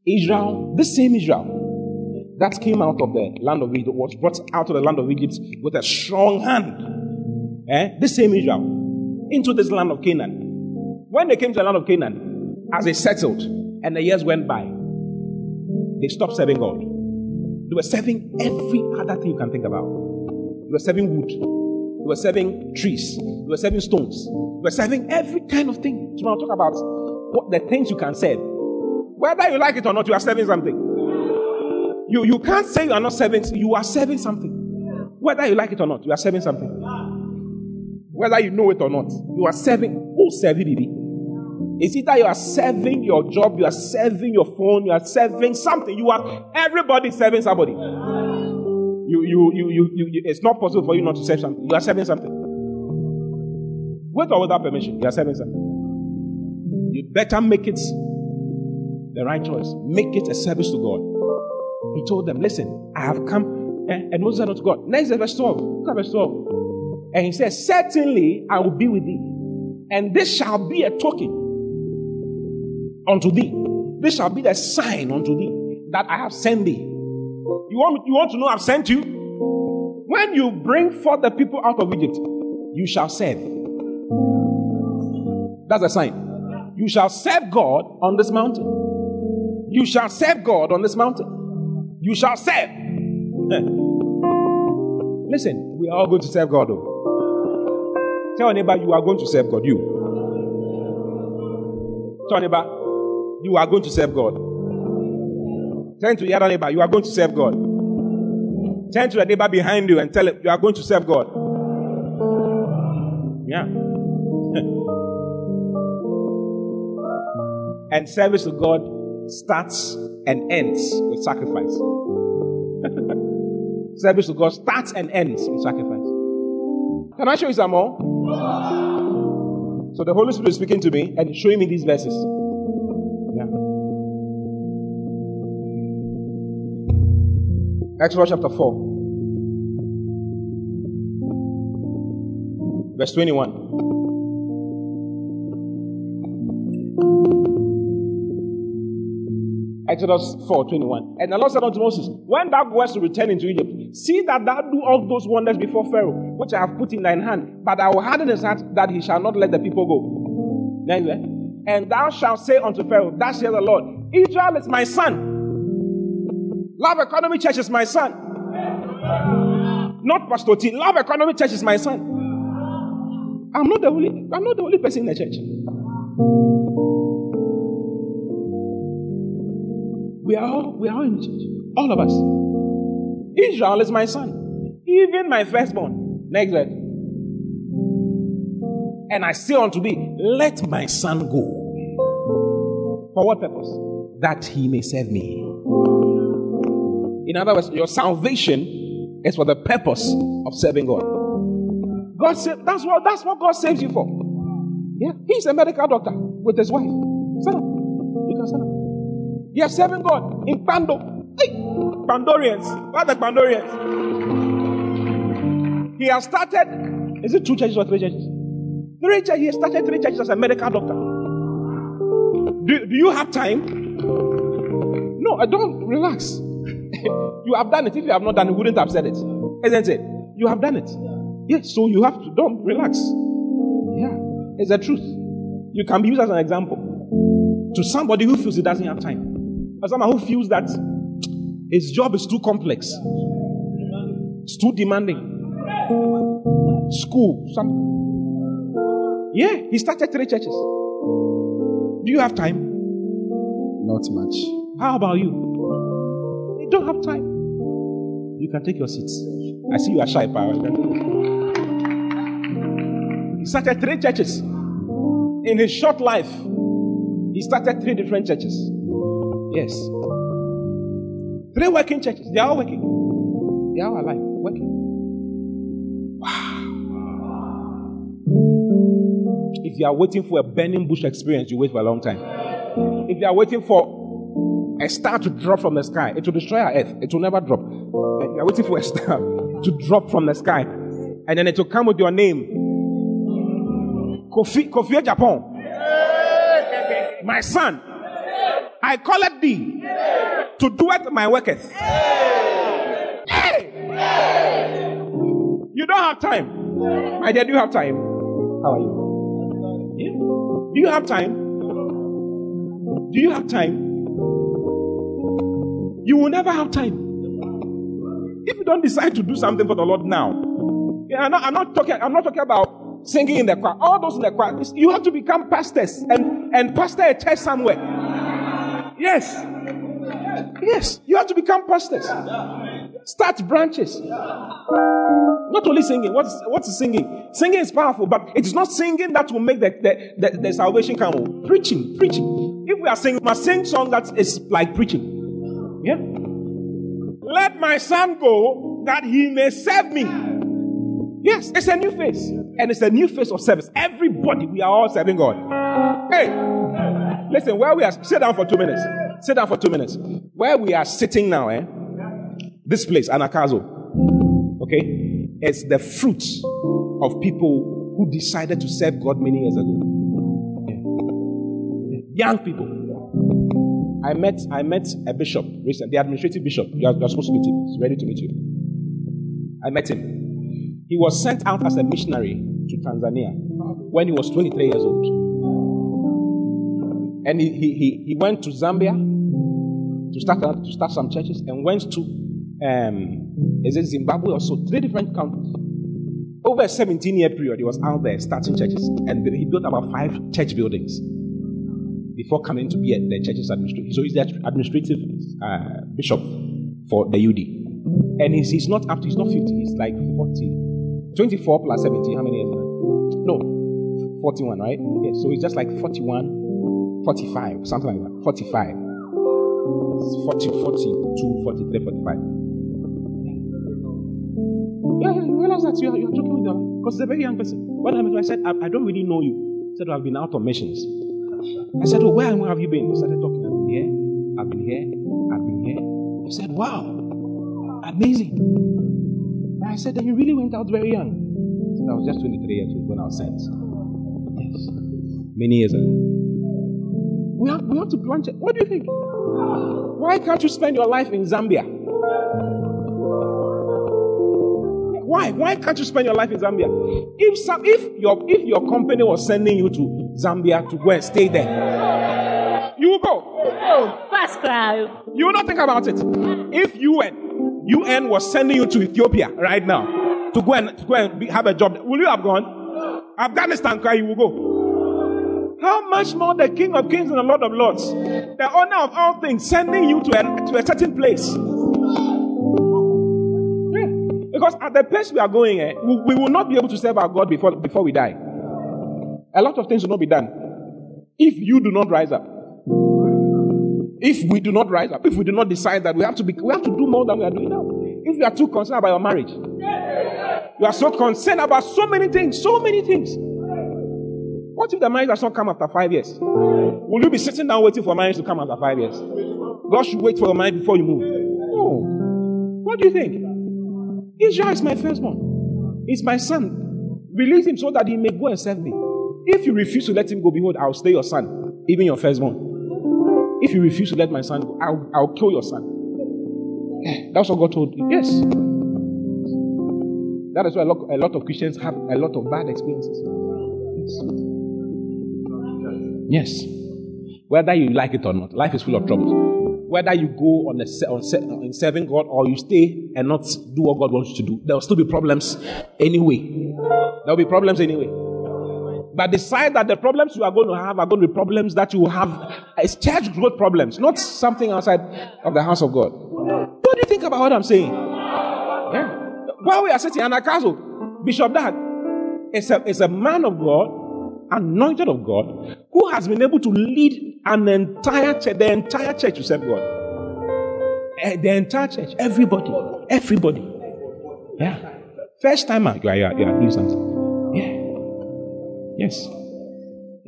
Israel, the same Israel that came out of the land of Egypt, was brought out of the land of Egypt with a strong hand. Eh? The same Israel into this land of Canaan. When they came to the land of Canaan, as they settled and the years went by, they stopped serving God. They were serving every other thing you can think about. They were serving wood. They were serving trees. They were serving stones. They were serving every kind of thing. So now talk about what the things you can serve. Whether you like it or not, you are serving something. You, you can't say you are not serving, you are serving something. Whether you like it or not, you are serving something. Whether you know it or not, you are serving. Who baby? It's either you are serving your job, you are serving your phone, you are serving something. You are everybody serving somebody. You, you, you, you, you, it's not possible for you not to serve something. You are serving something. With or without permission, you are serving something. You better make it the right choice. Make it a service to God. He told them, Listen, I have come. Eh, and Moses said unto God, Next verse 12. Look at verse 12. And he says, Certainly I will be with thee, and this shall be a token unto thee. This shall be the sign unto thee that I have sent thee. You want, you want to know I've sent you? When you bring forth the people out of Egypt, you shall serve. That's a sign. You shall serve God on this mountain. You shall serve God on this mountain. You shall serve. Listen, we are all going to serve God. Though. Tell your neighbor you are going to serve God. You. Tell your neighbor you are going to serve God. Turn to the other neighbor you are going to serve God. Turn to the neighbor behind you and tell him you are going to serve God. Yeah. and service to God starts and ends with sacrifice. service to God starts and ends with sacrifice. Can I show you some more? So the Holy Spirit is speaking to me and showing me these verses. Exodus chapter 4. Verse 21. Exodus 4 21. And the Lord said unto Moses, When thou goest to return into Egypt, see that thou do all those wonders before Pharaoh, which I have put in thine hand, but I will harden his heart that he shall not let the people go. And thou shalt say unto Pharaoh, Thus saith the Lord, Israel is my son. Love Economy Church is my son. Not Pastor T. Love Economy Church is my son. I'm not the only, I'm not the only person in the church. We are all, we are all in the church. All of us. Israel is my son. Even my firstborn. Next verse. And I say unto thee, let my son go. For what purpose? That he may serve me. In other words, your salvation is for the purpose of serving God. God said that's what that's what God saves you for. Yeah, he's a medical doctor with his wife. Sit up. You can sit up. He is serving God in Pando. Hey, Pandorians. What are the Pandorians? He has started. Is it two churches or three churches? Three churches. He has started three churches as a medical doctor. Do, do you have time? No, I don't. Relax. You have done it. If you have not done it, you wouldn't have said it. Isn't it? You have done it. Yes, so you have to. Don't relax. Yeah, it's the truth. You can be used as an example to somebody who feels he doesn't have time. Or someone who feels that his job is too complex, it's too demanding. School, something. Yeah, he started three churches. Do you have time? Not much. How about you? You don't have time. You can take your seats. I see you are shy, power. He started three churches. In his short life, he started three different churches. Yes. Three working churches. They are all working. They are alive, working. Wow. If you are waiting for a burning bush experience, you wait for a long time. If you are waiting for a star to drop from the sky, it will destroy our earth. It will never drop. You are waiting for a star to drop from the sky, and then it will come with your name. Kofi, Kofi Japan. My son, I call it thee to do it my worketh. Hey! You don't have time. My dear, do you have time? How are you? Do you have time? Do you have time? You will never have time. If you don't decide to do something for the Lord now, I'm, not, I'm not talking. I'm not talking about singing in the choir. All those in the choir, you have to become pastors and and pastor a church somewhere. Yes, yes, you have to become pastors. Start branches. Not only singing. What's what's singing? Singing is powerful, but it is not singing that will make the the, the, the salvation come. Preaching, preaching. If we are singing, we must sing song that is like preaching. Yeah. Let my son go that he may serve me. Yes, it's a new face. And it's a new face of service. Everybody, we are all serving God. Hey, listen, where we are, sit down for two minutes. Sit down for two minutes. Where we are sitting now, eh? This place, Anakazo, okay, is the fruit of people who decided to serve God many years ago. Young people. I met I met a bishop recently, the administrative bishop. You are, you are supposed to meet him. He's ready to meet you. I met him. He was sent out as a missionary to Tanzania when he was 23 years old. And he, he, he, went to Zambia to start to start some churches and went to um, is it Zimbabwe or so three different countries. Over a 17 year period, he was out there starting churches and he built about five church buildings before coming to be a, the church's administrator. So he's the administrative uh, bishop for the UD. And he's, he's not up to, he's not 50, he's like 40. 24 plus 17, how many years? No, 41, right? Yes, so he's just like 41, 45, something like that. 45. 40, 42, 43, 45. Yeah, yeah, you realize that you're, you're joking with them because he's a very young person. What? I said, I, I don't really know you. Said, I've been out on missions. I said, Oh, where, have you been? He started talking. I've been here, I've been here, I've been here. I said, Wow, amazing. And I said, Then you really went out very young. I, said, I was just 23 years old when I was sent. Yes. Many years ago. We have, we have to plant it. What do you think? Why can't you spend your life in Zambia? Why? Why can't you spend your life in Zambia? If some, if your if your company was sending you to Zambia to go and stay there, you will go. Oh, fast crowd. You will not think about it. If UN UN was sending you to Ethiopia right now to go and to go and be, have a job, will you have gone? Afghanistan, cry, you will go. How much more the King of Kings and the Lord of Lords, the owner of all things, sending you to a, to a certain place? Because at the pace we are going, eh, we, we, will not be able to serve our God before, before we die. A lot of things will not be done if you do not rise up. If we do not rise up, if we do not decide that we have to be, we have to do more than we are doing now. If you are too concerned about your marriage, you are so concerned about so many things, so many things. What if the marriage does not come after five years? Will you be sitting down waiting for marriage to come after five years? God should wait for your marriage before you move. No. What do you think? Israel is my firstborn. He's my son. Release him so that he may go and serve me. If you refuse to let him go, behold, I'll slay your son, even your firstborn. If you refuse to let my son go, I'll, I'll kill your son. Eh, that's what God told you. Yes. That is why a lot, a lot of Christians have a lot of bad experiences. Yes. yes. Whether you like it or not, life is full of troubles whether you go on, a, on in serving God or you stay and not do what God wants you to do, there will still be problems anyway. There will be problems anyway. But decide that the problems you are going to have are going to be problems that you have as church growth problems, not something outside of the house of God. What do you think about what I'm saying? Yeah. While we are sitting in a castle, Bishop Dag is a, is a man of God anointed of God, who has been able to lead an entire church, the entire church to serve God. Uh, the entire church, everybody, everybody. Yeah. First timer, you are, you are, you are doing something. Yeah. Yes.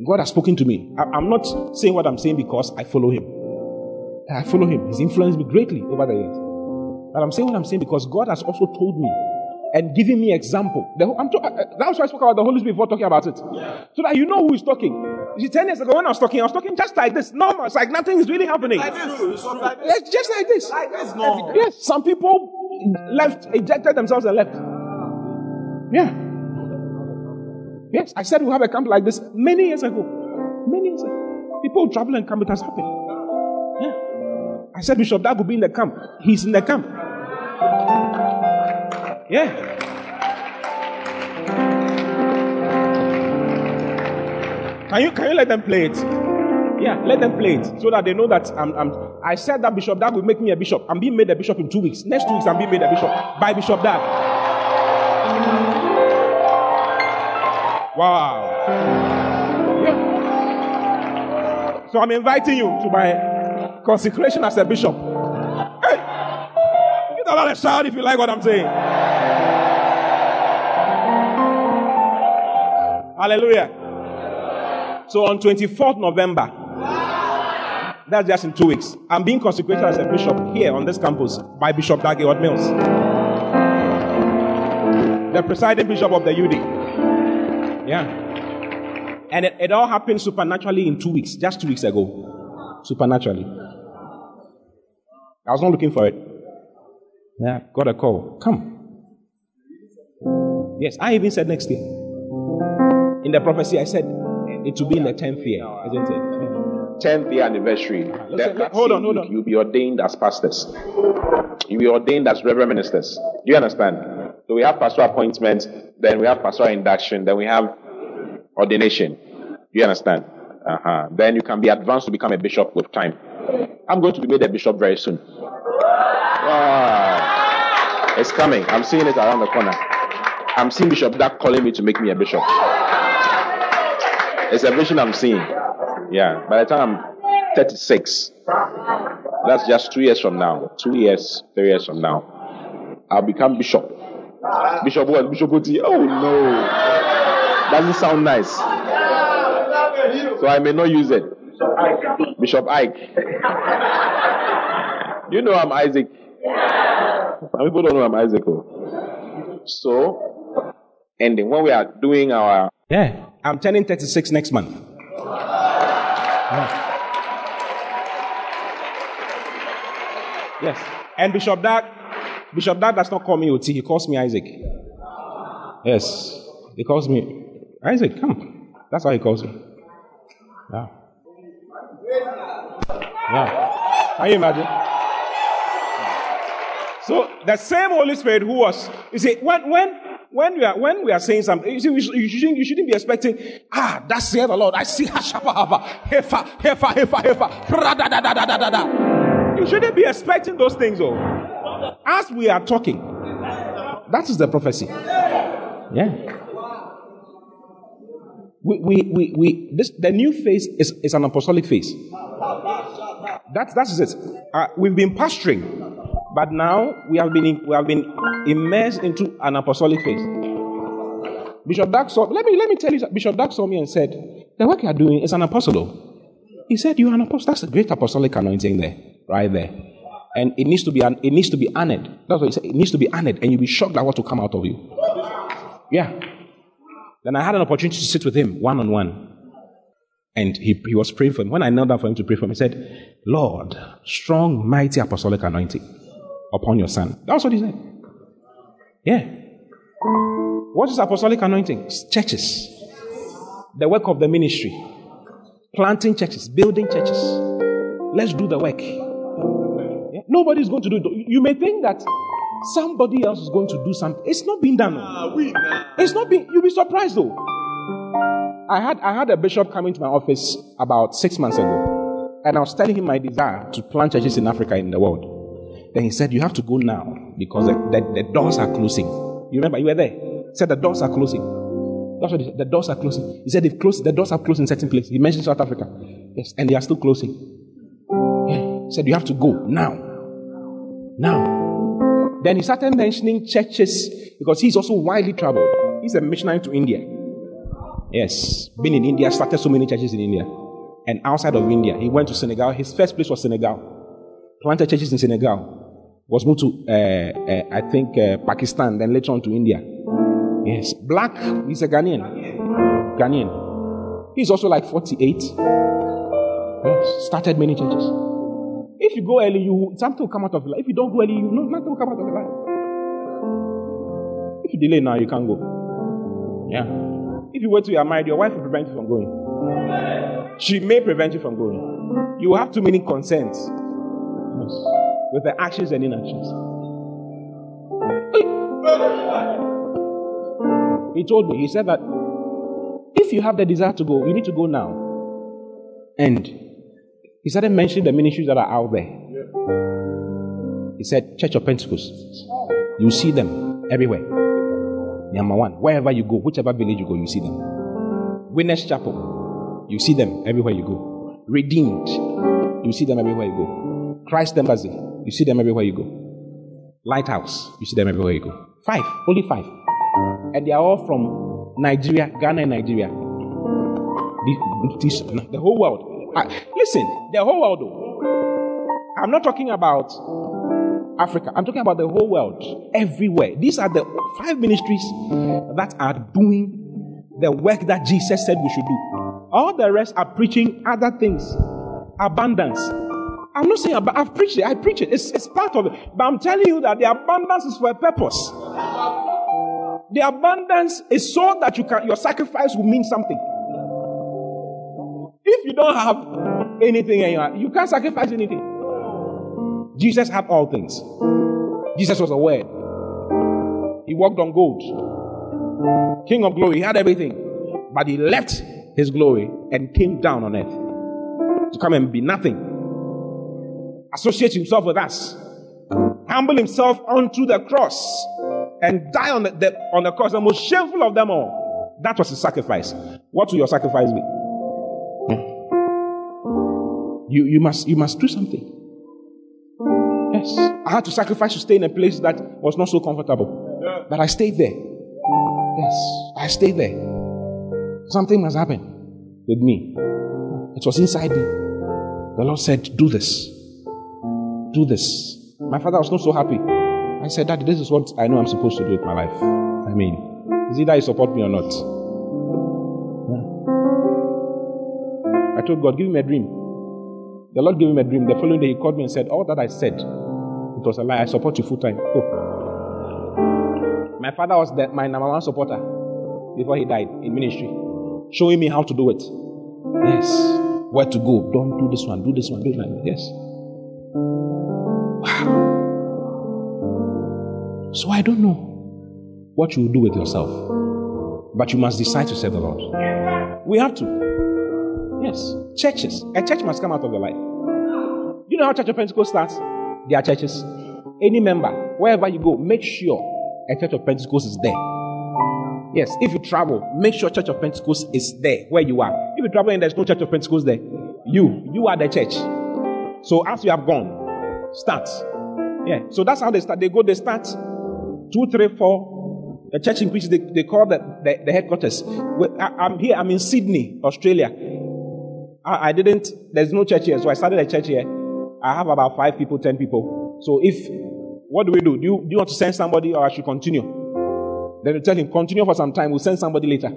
God has spoken to me. I, I'm not saying what I'm saying because I follow him. I follow him. He's influenced me greatly over the years. But I'm saying what I'm saying because God has also told me and giving me example. The, I'm to, uh, that's why I spoke about the Holy Spirit before talking about it. Yeah. So that you know who is talking. You 10 years ago when I was talking, I was talking just like this. Normal. It's like nothing is really happening. Like this. Like this. Just like this. Like this no. Yes. Some people left, ejected themselves and left. Yeah. Yes. I said we'll have a camp like this many years ago. Many years ago. People travel and come. It has happened. Yeah. I said Bishop Dag will be in the camp. He's in the camp. Yeah. Can you can you let them play it? Yeah, let them play it so that they know that I'm. I'm I said that Bishop that will make me a bishop. I'm being made a bishop in two weeks. Next two weeks, I'm being made a bishop by Bishop Dag. Wow. Yeah. So I'm inviting you to my consecration as a bishop. Hey, give a lot of shout if you like what I'm saying. Hallelujah. So on 24th November, that's just in two weeks, I'm being consecrated as a bishop here on this campus by Bishop Dag Heward-Mills, the presiding bishop of the UD. Yeah. And it, it all happened supernaturally in two weeks, just two weeks ago. Supernaturally. I was not looking for it. Yeah, got a call. Come. Yes, I even said next year. In the prophecy, I said it will be in the 10th year, isn't it? 10th year anniversary. Listen, that- that hold on, hold on. You'll be ordained as pastors. You'll be ordained as reverend ministers. Do you understand? So we have pastoral appointments, then we have pastoral induction, then we have ordination. Do you understand? Uh-huh. Then you can be advanced to become a bishop with time. I'm going to be made a bishop very soon. Wow. It's coming. I'm seeing it around the corner. I'm seeing Bishop Dag calling me to make me a bishop. It's a vision I'm seeing. Yeah. By the time I'm 36, that's just two years from now. Two years, three years from now, I'll become bishop. Bishop what? Bishop Oti? Oh no. Doesn't sound nice. So I may not use it. Bishop Ike. You know I'm Isaac. Some people don't know I'm Isaac. oh. So, and then when we are doing our Yeah, I'm turning 36 next month. Yeah. Yes. And Bishop Dag, Bishop Dag does not call me OT, he calls me Isaac. Yes. He calls me Isaac, come. That's how he calls me. Yeah. Yeah. Can you imagine? So the same Holy Spirit who was, you see, when when when we are when we are saying something, you see, you shouldn't you shouldn't be expecting, ah, that's the Lord. I see hashapa hapa, hefa, hefa, hefa, hefa, da da da da da da. You shouldn't be expecting those things, oh. As we are talking, that is the prophecy. Yeah. We, we, we, we this the new phase is, is an apostolic phase. That's that's it. Uh, we've been pastoring, but now we have been we have been immersed into an apostolic phase. Bishop Dag saw. Let me let me tell you. Bishop Dag saw me and said, "The work you are doing is an apostle." He said, "You are an apostle. That's a great apostolic anointing there, right there, and it needs to be it needs to be honored. That's what he said. It needs to be honored, and you'll be shocked at what will come out of you." Yeah. Then I had an opportunity to sit with him one on one. And he, he was praying for him. When I knelt down for him to pray for him, he said, Lord, strong, mighty apostolic anointing upon your son. That's what he said. Yeah. What is apostolic anointing? Churches. The work of the ministry. Planting churches, building churches. Let's do the work. Yeah. Nobody's going to do it. You may think that somebody else is going to do something. It's not being done. Ah, it's not being, you'll be surprised though. I had, I had a bishop come into my office about six months ago, and I was telling him my desire to plant churches in Africa in the world. Then he said, You have to go now because the, the, the doors are closing. You remember, you were there. He said, The doors are closing. That's what he said. The doors are closing. He said, They've closed, the doors are closed in certain places. He mentioned South Africa. Yes, and they are still closing. Yeah. He said, You have to go now. Now. Then he started mentioning churches because he's also widely traveled. He's a missionary to India. Yes, been in India, started so many churches in India. And outside of India, he went to Senegal. His first place was Senegal. Planted churches in Senegal. Was moved to, uh, uh, I think, uh, Pakistan, then later on to India. Yes, black. He's a Ghanaian. Ghanaian. He's also like 48. Yes, started many churches. If you go early, you something will come out of your life. If you don't go early, you, no, nothing will come out of your life. If you delay now, you can't go. Yeah. If you wait till you are married, your wife will prevent you from going. She may prevent you from going. You have too many consents yes. With the actions and inactions. He told me, he said that if you have the desire to go, you need to go now. And he started mentioning the ministries that are out there. He said, Church of Pentecost. You see them everywhere. Number one, wherever you go, whichever village you go, you see them. Winners Chapel, you see them everywhere you go. Redeemed, you see them everywhere you go. Christ Embassy, you see them everywhere you go. Lighthouse, you see them everywhere you go. Five, only five. And they are all from Nigeria, Ghana, and Nigeria. The, the whole world. Listen, the whole world, though. I'm not talking about Africa. I'm talking about the whole world, everywhere. These are the five ministries that are doing the work that Jesus said we should do. All the rest are preaching other things abundance. I'm not saying about, I've preached it. I preach it. It's, it's part of it. But I'm telling you that the abundance is for a purpose. The abundance is so that you can, your sacrifice will mean something. If you don't have anything in your, you can't sacrifice anything. Jesus had all things. Jesus was a word. He walked on gold. King of glory, he had everything. But he left his glory and came down on earth to come and be nothing. Associate himself with us. Humble himself onto the cross and die on the, on the cross, the most shameful of them all. That was his sacrifice. What will your sacrifice be? Hmm? You, you, must, you must do something. Yes. I had to sacrifice to stay in a place that was not so comfortable. But I stayed there. Yes. I stayed there. Something must happen with me. It was inside me. The Lord said, Do this. Do this. My father was not so happy. I said, Daddy, this is what I know I'm supposed to do with my life. I mean, is either you support me or not. I told God, give me a dream. The Lord gave him a dream. The following day, he called me and said, All that I said, it was a lie. I support you full time. Go. My father was the, my number one supporter before he died in ministry, showing me how to do it. Yes. Where to go. Don't do this one, do this one, do that. Yes. Wow. So I don't know what you will do with yourself, but you must decide to serve the Lord. We have to. Yes. Churches. A church must come out of your life. You know how Church of Pentecost starts? There are churches. Any member, wherever you go, make sure a Church of Pentecost is there. Yes, if you travel, make sure Church of Pentecost is there where you are. If you travel and there's no Church of Pentecost there, you, you are the church. So as you have gone, start. Yeah. So that's how they start. They go, they start two, three, four. The church in which they, they call the, the, the headquarters. I, am here, I'm in Sydney, Australia. I, I didn't, there's no church here, so I started a church here. I have about five people, ten people. So if, what do we do? Do you, do you want to send somebody or I should continue? Then you tell him, continue for some time, we'll send somebody later.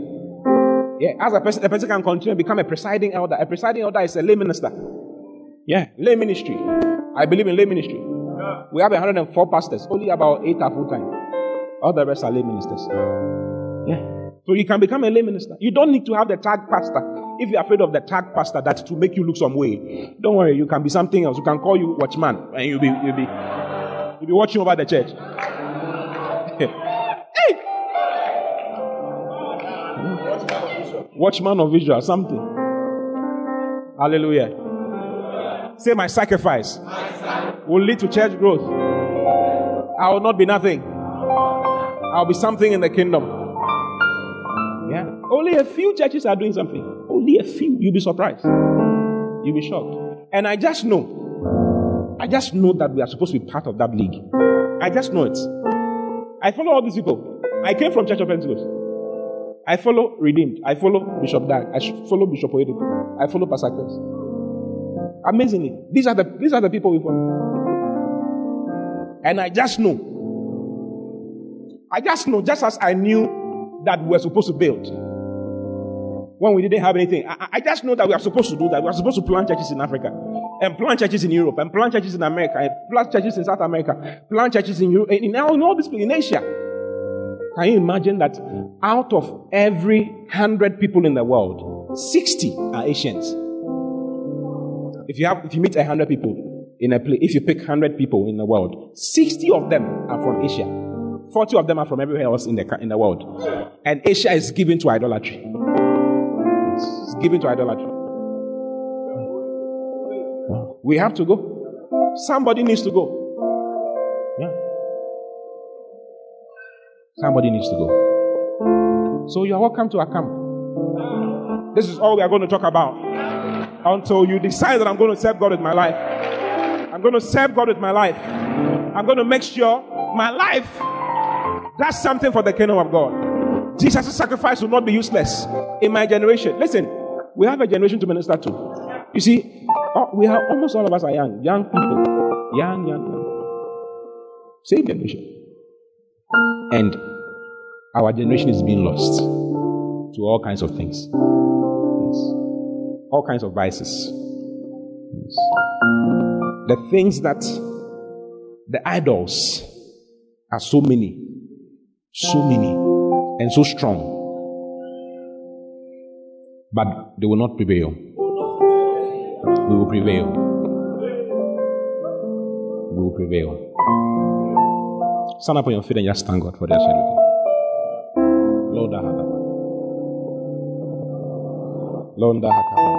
Yeah, as a person, a person can continue become a presiding elder. A presiding elder is a lay minister. Yeah, lay ministry. I believe in lay ministry. We have 104 pastors, only about eight are full time. All the rest are lay ministers. Yeah. So you can become a lay minister. You don't need to have the tag pastor. If you're afraid of the tag pastor, that to make you look some way. Don't worry, you can be something else. You can call you watchman, and you'll be you'll be you'll be watching over the church. hey, watchman of Israel, something. Hallelujah. Say my sacrifice will lead to church growth. I will not be nothing. I'll be something in the kingdom. Yeah. Only a few churches are doing something. Only a few. You'll be surprised. You'll be shocked. And I just know. I just know that we are supposed to be part of that league. I just know it. I follow all these people. I came from Church of Pentecost. I follow Redeemed. I follow Bishop Dag. I follow Bishop Oyedepo. I follow Pastor Chris. Amazingly, these are the these are the people we follow. And I just know. I just know, just as I knew that we are supposed to build. When we didn't have anything, I, I, just know that we are supposed to do that. We are supposed to plant churches in Africa, and plant churches in Europe, and plant churches in America, and plant churches in South America, plant churches in Europe, in, all, in all this in Asia. Can you imagine that out of every hundred people in the world, 60 are Asians? If you have, if you meet hundred people in a place, if you pick hundred people in the world, 60 of them are from Asia. 40 of them are from everywhere else in the, in the world. And Asia is given to idolatry. It's given to idolatry. We have to go. Somebody needs to go. Yeah. Somebody needs to go. So you are welcome to our camp. This is all we are going to talk about. Until you decide that I'm going to serve God with my life. I'm going to serve God with my life. I'm going to make sure my life that's something for the kingdom of God. Jesus' sacrifice will not be useless in my generation. Listen, we have a generation to minister to. You see, oh, we have almost all of us are young, young people, young, young, young. Same generation, and our generation is being lost to all kinds of things, yes. All kinds of vices. Yes. The things that the idols are so many, so many, and so strong, but they will not prevail. We will prevail. We will prevail. Stand up on your feet and just thank God for this. Lord, Londa Hakaba.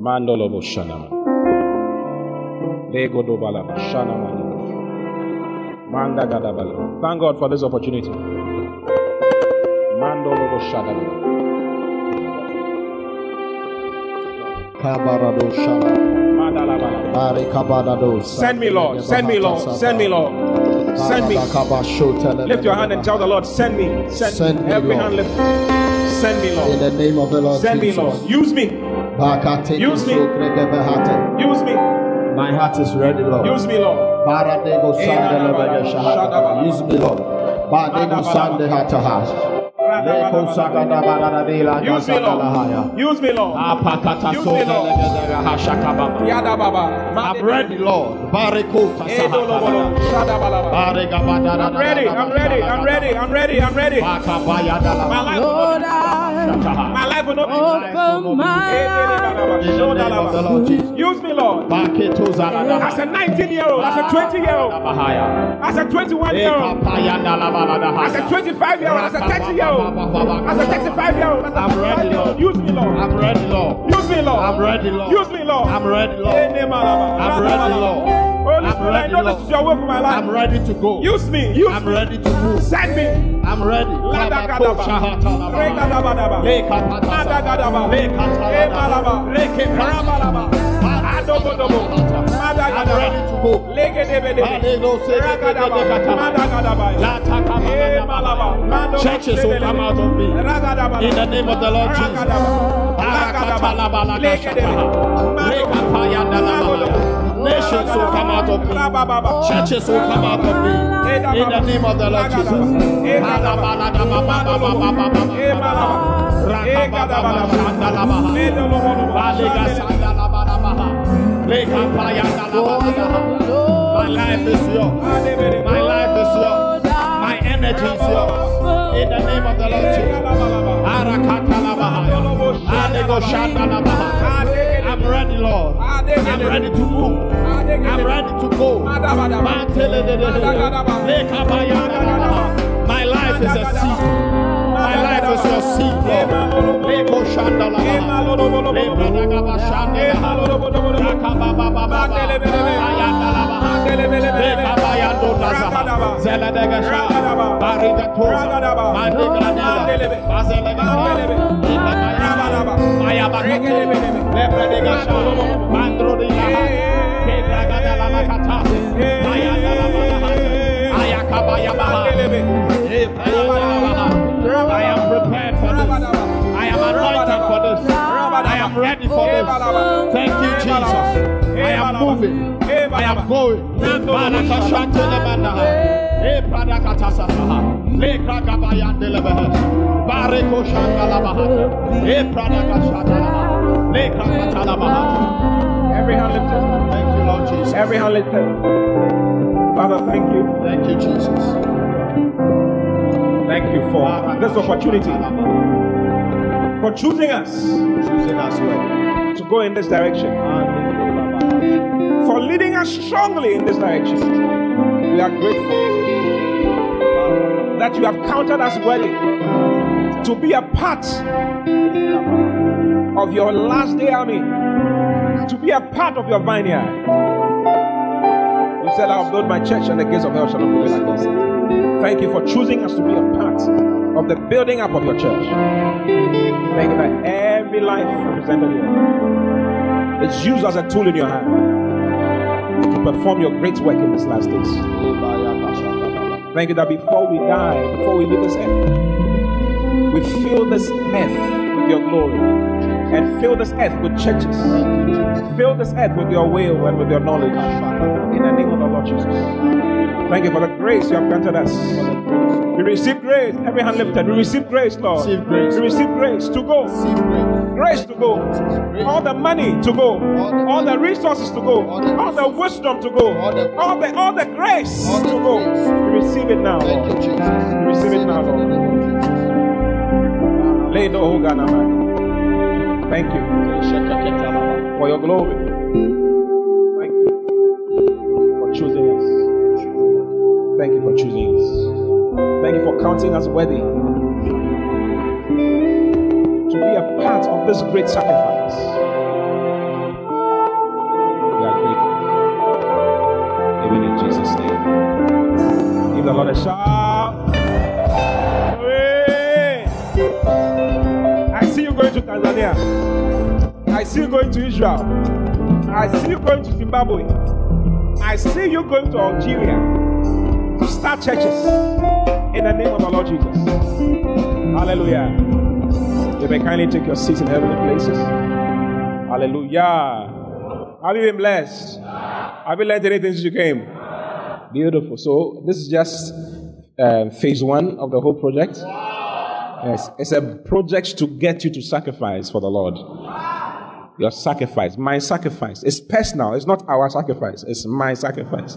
Mandolo Boshana. Lego Dobala Shana Manda Gadabala. Thank God for this opportunity. Mandolo Boshana. Kabarado Shaba. Madalabala. Bari Kabadado. Send me, Lord. Send me, Lord. Send me, Lord. Send me. Lift your hand and tell the Lord, send me. Send, Send me. me, Every Lord. hand lift. Send me, Lord. In the name of the Lord Send me, Lord. Use me. Use me. Use me. My heart is ready, Lord. Use me, Lord. Sande Lebede Shahata. Use me, Lord. Badego Sande Hataha. Leko Sagada Barada Use me, Lord. Use me, Lord. Use me, Lord. Sotelegede Hashakababa. Yada I'm ready, Lord. Barikota Edolobolo. Sahata. Shada Balaba. Barigabadada. I'm ready. I'm ready. I'm ready. I'm ready. I'm ready. My Bakabaya Dala. life will not be. My life will not be. Open my eyes. The name of the Lord Jesus. Use me, Lord. As a 19 year old, as a 20 year old, as a 21 year old, Ekapaya Dala Balada. as a 25 year old, as a 30 year old, as a 35 year old, as a I'm ready, year old. Lord. Use me, Lord. I'm ready, Lord. Use me, Lord. I'm ready, Lord. Use me, Lord. I'm ready, Lord. I'm ready, Lord. Holy I'm Spirit, I ready, know Lord. this is your will for my I'm ready to go. Use me. Use I'm me. ready to move. Send me. I'm ready. Ladagadaba. Regadabadaba. Madagadaba. Emalaba. Rabalaba. Adobodobo. I'm ready to go. Legedebedebe. Ragadaba. Madagadaba. Emalaba. Mando- Churches will come out of me. In the name of the Lord Jesus. Ragadaba. Ragadaba. Legedebe. Mando- Nations will come out of me. Churches will come out of me. In the name of the Lord Jesus. My life is yours. My life is yours. My energy is yours. In the name of the Lord Jesus. I'm ready, Lord. I'm ready to move. I'm ready to go. My life is a seed. My life is your seed, Lord. Ayakabayabaha. Ebradalabaha. I am prepared for this. I am anointed for this. I am ready for this. Thank you, Jesus. I am moving. I am going. Every hand lifted. Thank you, Lord Jesus. Every hand lifted. Father, thank you. Thank you, Jesus. Thank you for this opportunity, for choosing us Choosing us to go in this direction, for leading us strongly in this direction. We are grateful that you have counted us worthy to be a part of your last day army, to be a part of your vineyard. You said, I'll build my church and the gates of hell shall not prevail against it. Thank you for choosing us to be a part of the building up of your church. Thank you that every life represented here is used as a tool in your hand to perform your great work in these last days. Thank you that before we die, before we leave this earth, we fill this earth with your glory and fill this earth with churches. Fill this earth with your will and with your knowledge. In the name of the Lord Jesus. Thank you for the grace you have granted us We receive grace. Every hand lifted. We receive grace, Lord. Receive grace. We receive grace to go. Grace. To go. All the money to go. All the resources to go. All the wisdom to go. All the- All the grace to go. We receive it now, Thank you, Lord. Jesus. We receive it now, Lord. name of Jesus. Lay the whole Ghana man. Thank you for your glory. Thank you for choosing us. Thank you for choosing us. Thank you for counting us worthy to be a part of this great sacrifice. We are grateful. Even in Jesus' name. Give the Lord a shout. Tanzania. I see you going to Israel. I see you going to Zimbabwe. I see you going to Algeria to start churches in the name of the Lord Jesus. Hallelujah. You may kindly take your seats in heavenly places. Hallelujah. Have you been blessed? Have you learned anything since you came? Beautiful. So, this is just um, phase one of the whole project. Yes, it's a project to get you to sacrifice for the Lord. Your sacrifice, my sacrifice. It's personal. It's not our sacrifice. It's my sacrifice.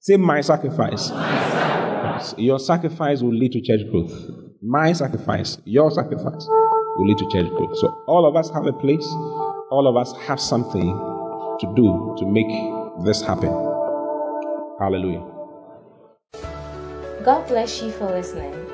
Say my sacrifice. Yes, Your sacrifice will lead to church growth. My sacrifice, your sacrifice will lead to church growth. So all of us have a place. All of us have something to do to make this happen. Hallelujah. God bless you for listening.